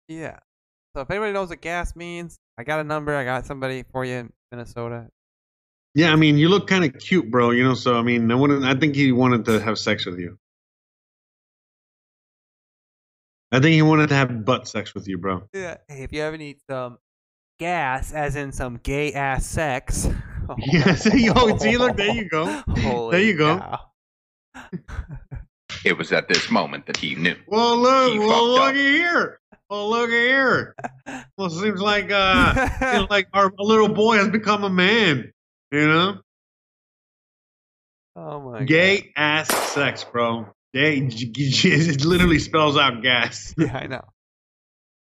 Yeah. So if anybody knows what gas means, I got a number. I got somebody for you in Minnesota. Yeah, I mean, you look kind of cute, bro. You know, so I mean, I wouldn't. I think he wanted to have sex with you. I think he wanted to have butt sex with you, bro. Yeah. Hey, if you ever need some gas, as in some gay ass sex. Yeah, see, yo, see, look, there you go. Holy There you go. It was at this moment that he knew. Well, look, He well, look at here. Well, look at here. Well, it seems like uh, seems like our little boy has become a man. You know, oh my god. gay ass sex, bro. G- it literally spells out gas. Yeah, I know.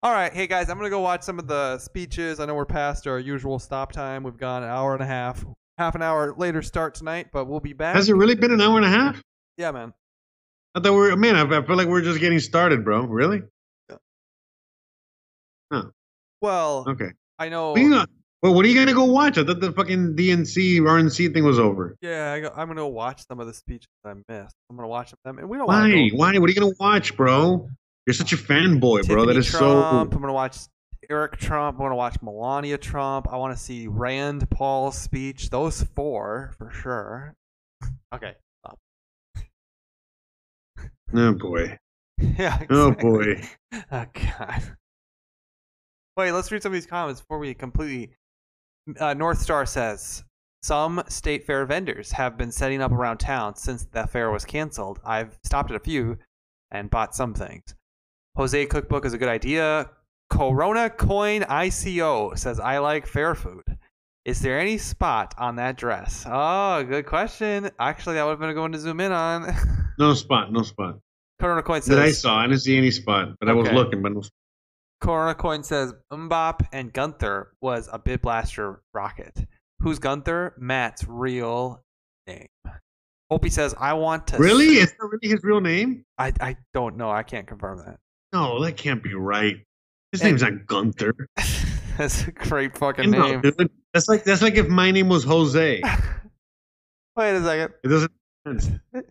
All right, hey guys, I'm gonna go watch some of the speeches. I know we're past our usual stop time. We've gone an hour and a half, half an hour later start tonight, but we'll be back. Has it really been an hour and a half? Yeah, man. I thought we were, man, I, I feel like we're just getting started, bro. Really? Well, Okay. I know. Well, you know- well, what are you going to go watch? I thought the fucking DNC, RNC thing was over. Yeah, I go, I'm gonna go watch some of the speeches I missed. I'm gonna watch them, and we don't Why? want to Why? What are you going to watch, bro? You're such a fanboy, bro. That is Trump. so. I'm gonna watch Eric Trump. I'm gonna watch Melania Trump. I want to see Rand Paul's speech. Those four for sure. Okay. stop. Oh, boy. yeah. Oh, boy. Oh God. Wait, let's read some of these comments before we completely. Uh, North Star says some state fair vendors have been setting up around town since the fair was canceled. I've stopped at a few and bought some things. Jose Cookbook is a good idea. Corona Coin ICO says I like fair food. Is there any spot on that dress? Oh, good question. Actually, that would have been a good one to zoom in on. No spot. No spot. Corona Coin says That I saw. I didn't see any spot, but I was looking, but no Corona Coin says Mbop and Gunther was a Bit Blaster rocket. Who's Gunther? Matt's real name. Opie says, I want to. Really? Is that really his real name? I, I don't know. I can't confirm that. No, that can't be right. His And- name's not Gunther. That's a great fucking You know, name. that's like that's like if my name was Jose. Wait a second. It doesn't make sense.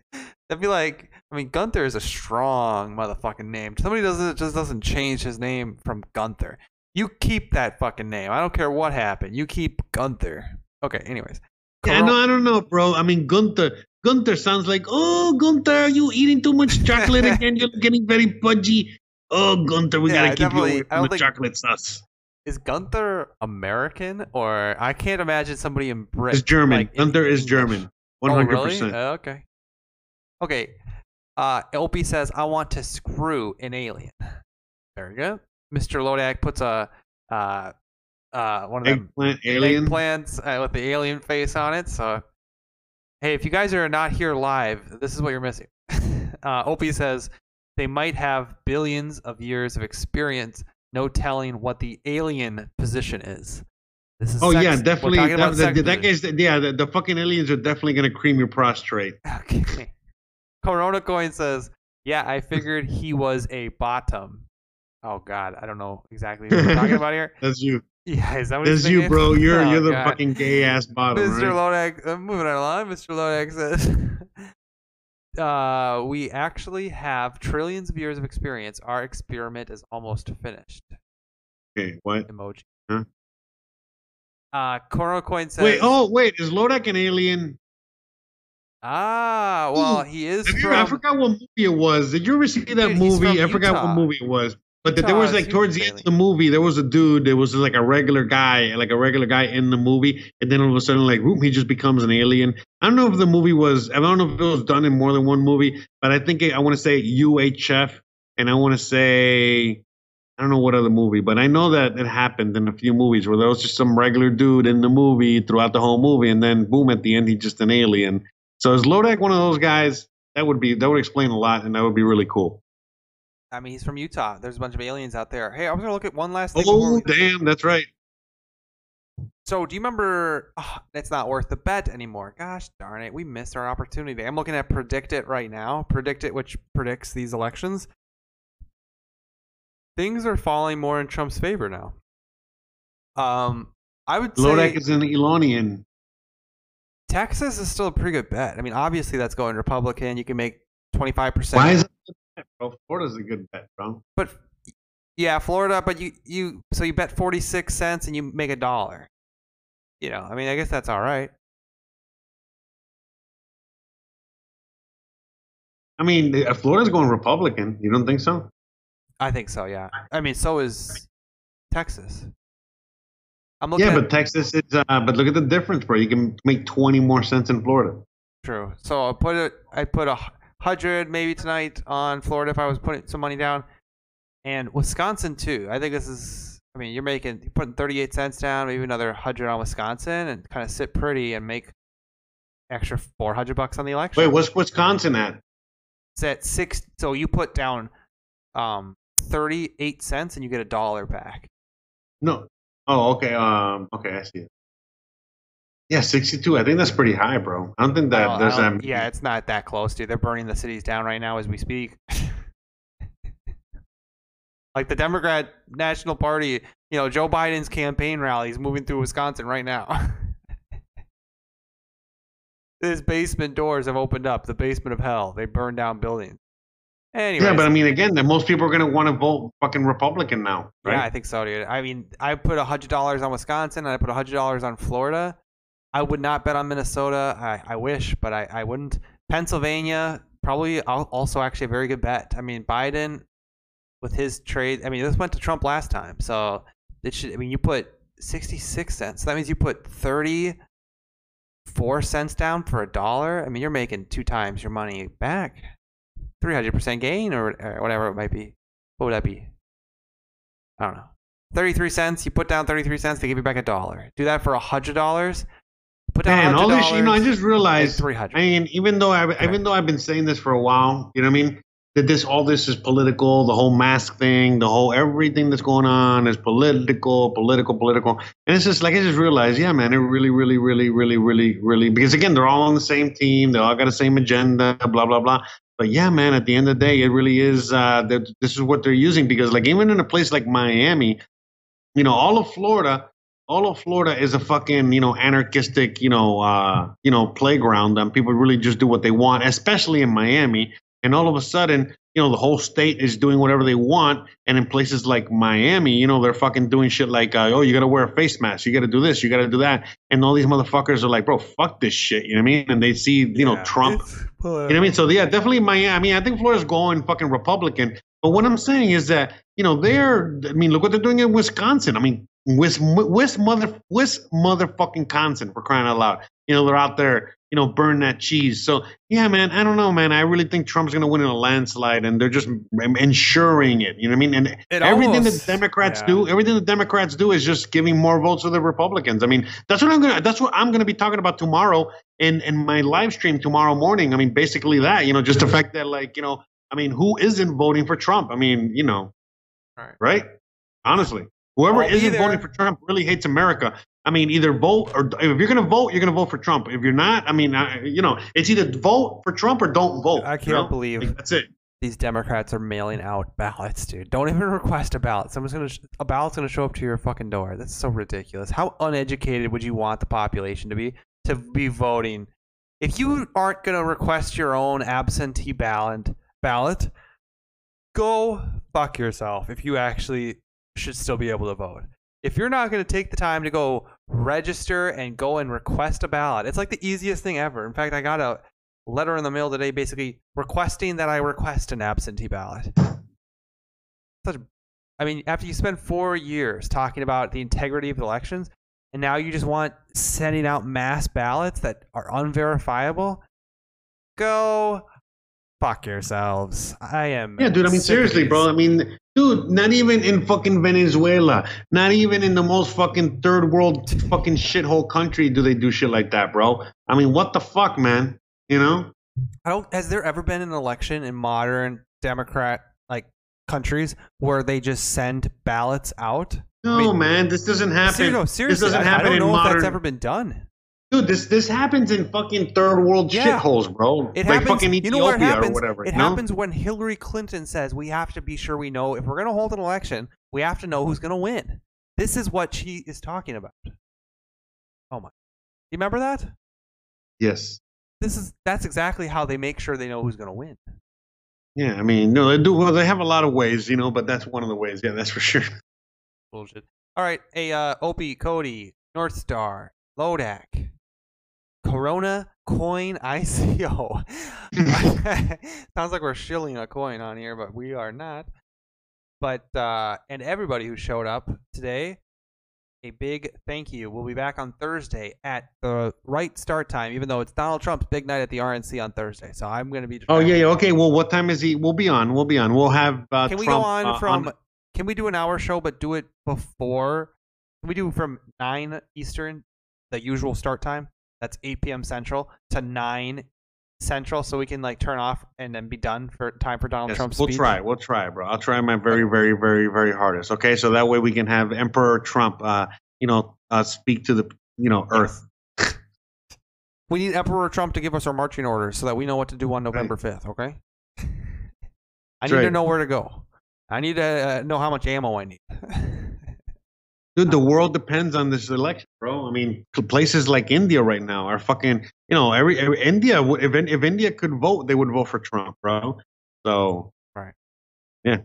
That'd be like, I mean, Gunther is a strong motherfucking name. Somebody doesn't just doesn't change his name from Gunther. You keep that fucking name. I don't care what happened. You keep Gunther. Okay. Anyways. Yeah, no, I don't know, bro. I mean, Gunther. Gunther sounds like, oh, Gunther, are you eating too much chocolate again? You're getting very pudgy. Oh, Gunther, we Yeah, gotta keep you away from the chocolate sauce. Is Gunther American or I can't imagine somebody in Britain. It's German. like, Gunther is. German. One Oh, hundred really? percent. Uh, okay. Okay. Uh, Opie says, I want to screw an alien. There Very good. Mr. Lodak puts a uh, uh, one of them Eggplant alien. eggplants uh, with the alien face on it. So, hey, if you guys are not here live, this is what you're missing. uh, Opie says they might have billions of years of experience. No telling what the alien position is. This is Oh sex- yeah, definitely. That, that, that position. guy's yeah. The, the fucking aliens are definitely gonna cream your prostrate. Okay. Corona Coin says, "Yeah, I figured he was a bottom." Oh God, I don't know exactly what we're talking about here. That's you. Yeah, is that what That's you, bro. You're Oh, you're the God. fucking gay ass bottom. Mr. Right? Lodak, uh, moving right along. Mr. Lodak says, uh, "We actually have trillions of years of experience. Our experiment is almost finished." Okay, what? Emoji. Huh? Uh, Corona Coin says, Wait, oh wait, is Lodak an alien? Ah, well, he is from." I forgot what movie it was. Did you ever see that Dude, movie? I forgot what movie it was. But there was like towards the end of the movie, there was a dude. There was like a regular guy, like a regular guy in the movie, and then all of a sudden, like, whoop, he just becomes an alien. I don't know if the movie was. I don't know if it was done in more than one movie, but I think it, I want to say UHF, and I want to say I don't know what other movie, but I know that it happened in a few movies where there was just some regular dude in the movie throughout the whole movie, and then boom, at the end, he's just an alien. So is Lodak one of those guys? That would be that would explain a lot, and that would be really cool. I mean, he's from Utah. There's a bunch of aliens out there. Hey, I was gonna look at one last thing. Oh damn, that's right. So, do you remember? Oh, it's not worth the bet anymore. Gosh darn it, we missed our opportunity. I'm looking at PredictIt right now. PredictIt, which predicts these elections. Things are falling more in Trump's favor now. Um, I would say Lodak is an Elonian. Texas is still a pretty good bet. I mean, obviously that's going Republican. You can make 25 percent. Why is it? a good bet, Bro, Florida's a good bet, bro. But yeah, Florida. But you you so you bet 46 cents and you make a dollar. You know, I mean, I guess that's all right. I mean, uh, Florida's going Republican. You don't think so? I think so. Yeah. I mean, so is Texas. I'm looking Yeah, at but Texas is. Uh, but look at the difference, bro. You can make twenty more cents in Florida. true. So I put it. I put a hundred maybe tonight on Florida if I was putting some money down, and Wisconsin too. I think this is. I mean, you're making you're putting 38 cents down, maybe another hundred on Wisconsin, and kind of sit pretty and make extra 400 bucks on the election. Wait, what's Wisconsin at? It's at six. So you put down um 38 cents and you get a dollar back. No. Oh, okay. Um. Okay, I see it. Yeah, sixty-two. I think that's pretty high, bro. I don't think that Oh, I there's don't- that. yeah, it's not that close, dude. They're burning the cities down right now as we speak. like the Democrat National Party, you know, Joe Biden's campaign rally is moving through Wisconsin right now. His basement doors have opened up. The basement of hell. They burn down buildings. Anyway, Yeah, but I mean, again, that most people are gonna want to vote fucking Republican now, right? Yeah, I think so, dude. I mean, I put hundred dollars on Wisconsin and I put hundred dollars on Florida. I would not bet on Minnesota. I, I wish, but I, I wouldn't. Pennsylvania, probably also actually a very good bet. I mean, Biden with his trade. I mean, this went to Trump last time, so it should. I mean, you put sixty six cents. So that means you put thirty four cents down for a dollar. I mean, you're making two times your money back. Three hundred percent gain, or, or whatever it might be. What would that be? I don't know. 33 cents. You put down 33 cents, they give you back a dollar. Do that for a $100. Put down Man, all this, you know, I just realized. 300 I mean, even though I, even though I've been saying this for a while, you know what I mean? That this, all this is political. The whole mask thing, the whole everything that's going on is political, political, political. And it's just like I just realized, yeah, man, it really, really, really, really, really, really. Because again, they're all on the same team. They all got the same agenda. Blah blah blah. But yeah, man, at the end of the day, it really is. Uh, that this is what they're using because, like, even in a place like Miami, you know, all of Florida, all of Florida is a fucking, you know, anarchistic, you know, uh, you know, playground and people really just do what they want, especially in Miami. And all of a sudden, you know, the whole state is doing whatever they want. And in places like Miami, you know, they're fucking doing shit like, uh, oh, you got to wear a face mask. You got to do this. You got to do that. And all these motherfuckers are like, bro, fuck this shit. You know what I mean? And they see, you know, Trump. You know what I mean? So yeah, definitely Miami. I mean, I think Florida's going fucking Republican. But what I'm saying is that you know they're. I mean, look what they're doing in Wisconsin. I mean, Wis, Wis mother, Wis motherfucking Wisconsin for crying out loud. You know they're out there. You know, burn that cheese. So yeah, man. I don't know, man. I really think Trump's gonna win in a landslide, and they're just ensuring it. You know what I mean? And It everything almost- the Democrats yeah. do, everything the Democrats do is just giving more votes to the Republicans. I mean, that's what I'm gonna. That's what I'm gonna be talking about tomorrow in in my live stream tomorrow morning. I mean, basically that. You know, just the fact that like you know, I mean, who isn't voting for Trump? I mean, you know, Right. right? Honestly, whoever isn't there. voting for Trump really hates America. I mean, either vote or if you're gonna vote, you're gonna vote for Trump. If you're not, I mean, I, you know, it's either vote for Trump or don't vote. I you can't know? believe Like, that's it. these Democrats are mailing out ballots, dude. Don't even request a ballot. Someone's gonna sh- a ballot's gonna show up to your fucking door. That's so ridiculous. How uneducated would you want the population to be to be voting? If you aren't gonna request your own absentee ballot, ballot, go fuck yourself. If you actually should still be able to vote. If you're not going to take the time to go register and go and request a ballot, it's like the easiest thing ever. In fact, I got a letter in the mail today basically requesting that I request an absentee ballot. Such, I mean, after you spend four years talking about the integrity of elections, and now you just want sending out mass ballots that are unverifiable, go fuck yourselves. I am. Yeah, dude. I mean, seriously, bro. I mean, dude, not even in fucking Venezuela, not even in the most fucking third world fucking shithole country do they do shit like that, bro. I mean, what the fuck, man? You know? I don't. Has there ever been an election in modern Democrat like countries where they just send ballots out? No, mean- man. This doesn't happen. No, this doesn't happen I, don't know modern. if that's ever been done. Dude, this this happens in fucking third world Yeah. shitholes, bro. It like happens. fucking you know where it Ethiopia happens? or whatever. It know? happens when Hillary Clinton says we have to be sure we know if we're going to hold an election, we have to know who's going to win. This is what she is talking about. Oh my! You remember that? Yes. This is that's exactly how they make sure they know who's going to win. Yeah, I mean, no, they do. Well, they have a lot of ways, you know, but that's one of the ways. Yeah, that's for sure. Bullshit. All right, hey, uh, Opie, Cody, North Star, Lodak, Corona Coin ICO. Sounds like we're shilling a coin on here, but we are not. But uh, and everybody who showed up today, a big thank you. We'll be back on Thursday at the right start time, even though it's Donald Trump's big night at the RNC on Thursday. So I'm going to be. Oh yeah, yeah. Okay. Well, what time is he? We'll be on. We'll be on. We'll have. Uh, Can we Trump, go on uh, from? Can we do an hour show, but do it before? Can we do from nine Eastern, the usual start time? That's eight p.m. Central to nine Central, so we can like turn off and then be done for time for Donald Yes, Trump's we'll speech. try. We'll try, bro. I'll try my very, very, very, very hardest. Okay, so that way we can have Emperor Trump, uh, you know, uh, speak to the, you know, Earth. We need Emperor Trump to give us our marching orders so that we know what to do on November fifth. Okay. I need to know where to go. I need to uh, know how much ammo I need. Dude, the world depends on this election, bro. I mean, places like India right now are fucking, you know, every, every India. If if India could vote, they would vote for Trump, bro. So, Right. Yeah.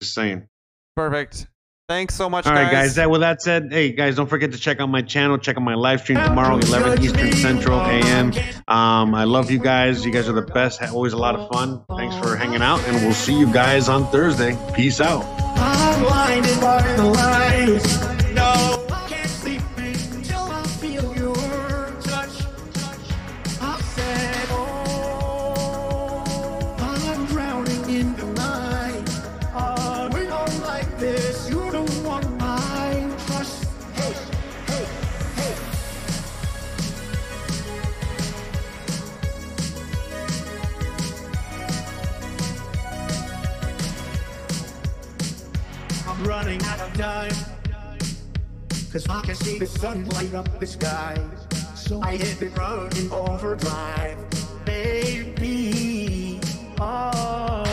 Just saying. Perfect. Thanks so much, All right, guys. That with that said, hey guys, don't forget to check out my channel. Check out my live stream tomorrow, 11 Eastern Central AM. Um, I love you guys. You guys are the best. Always a lot of fun. Thanks for hanging out, and we'll see you guys on Thursday. Peace out. Blinded by the lights. Time. Cause I can see the sun light up the sky. So I hit the road in overdrive. Baby, oh.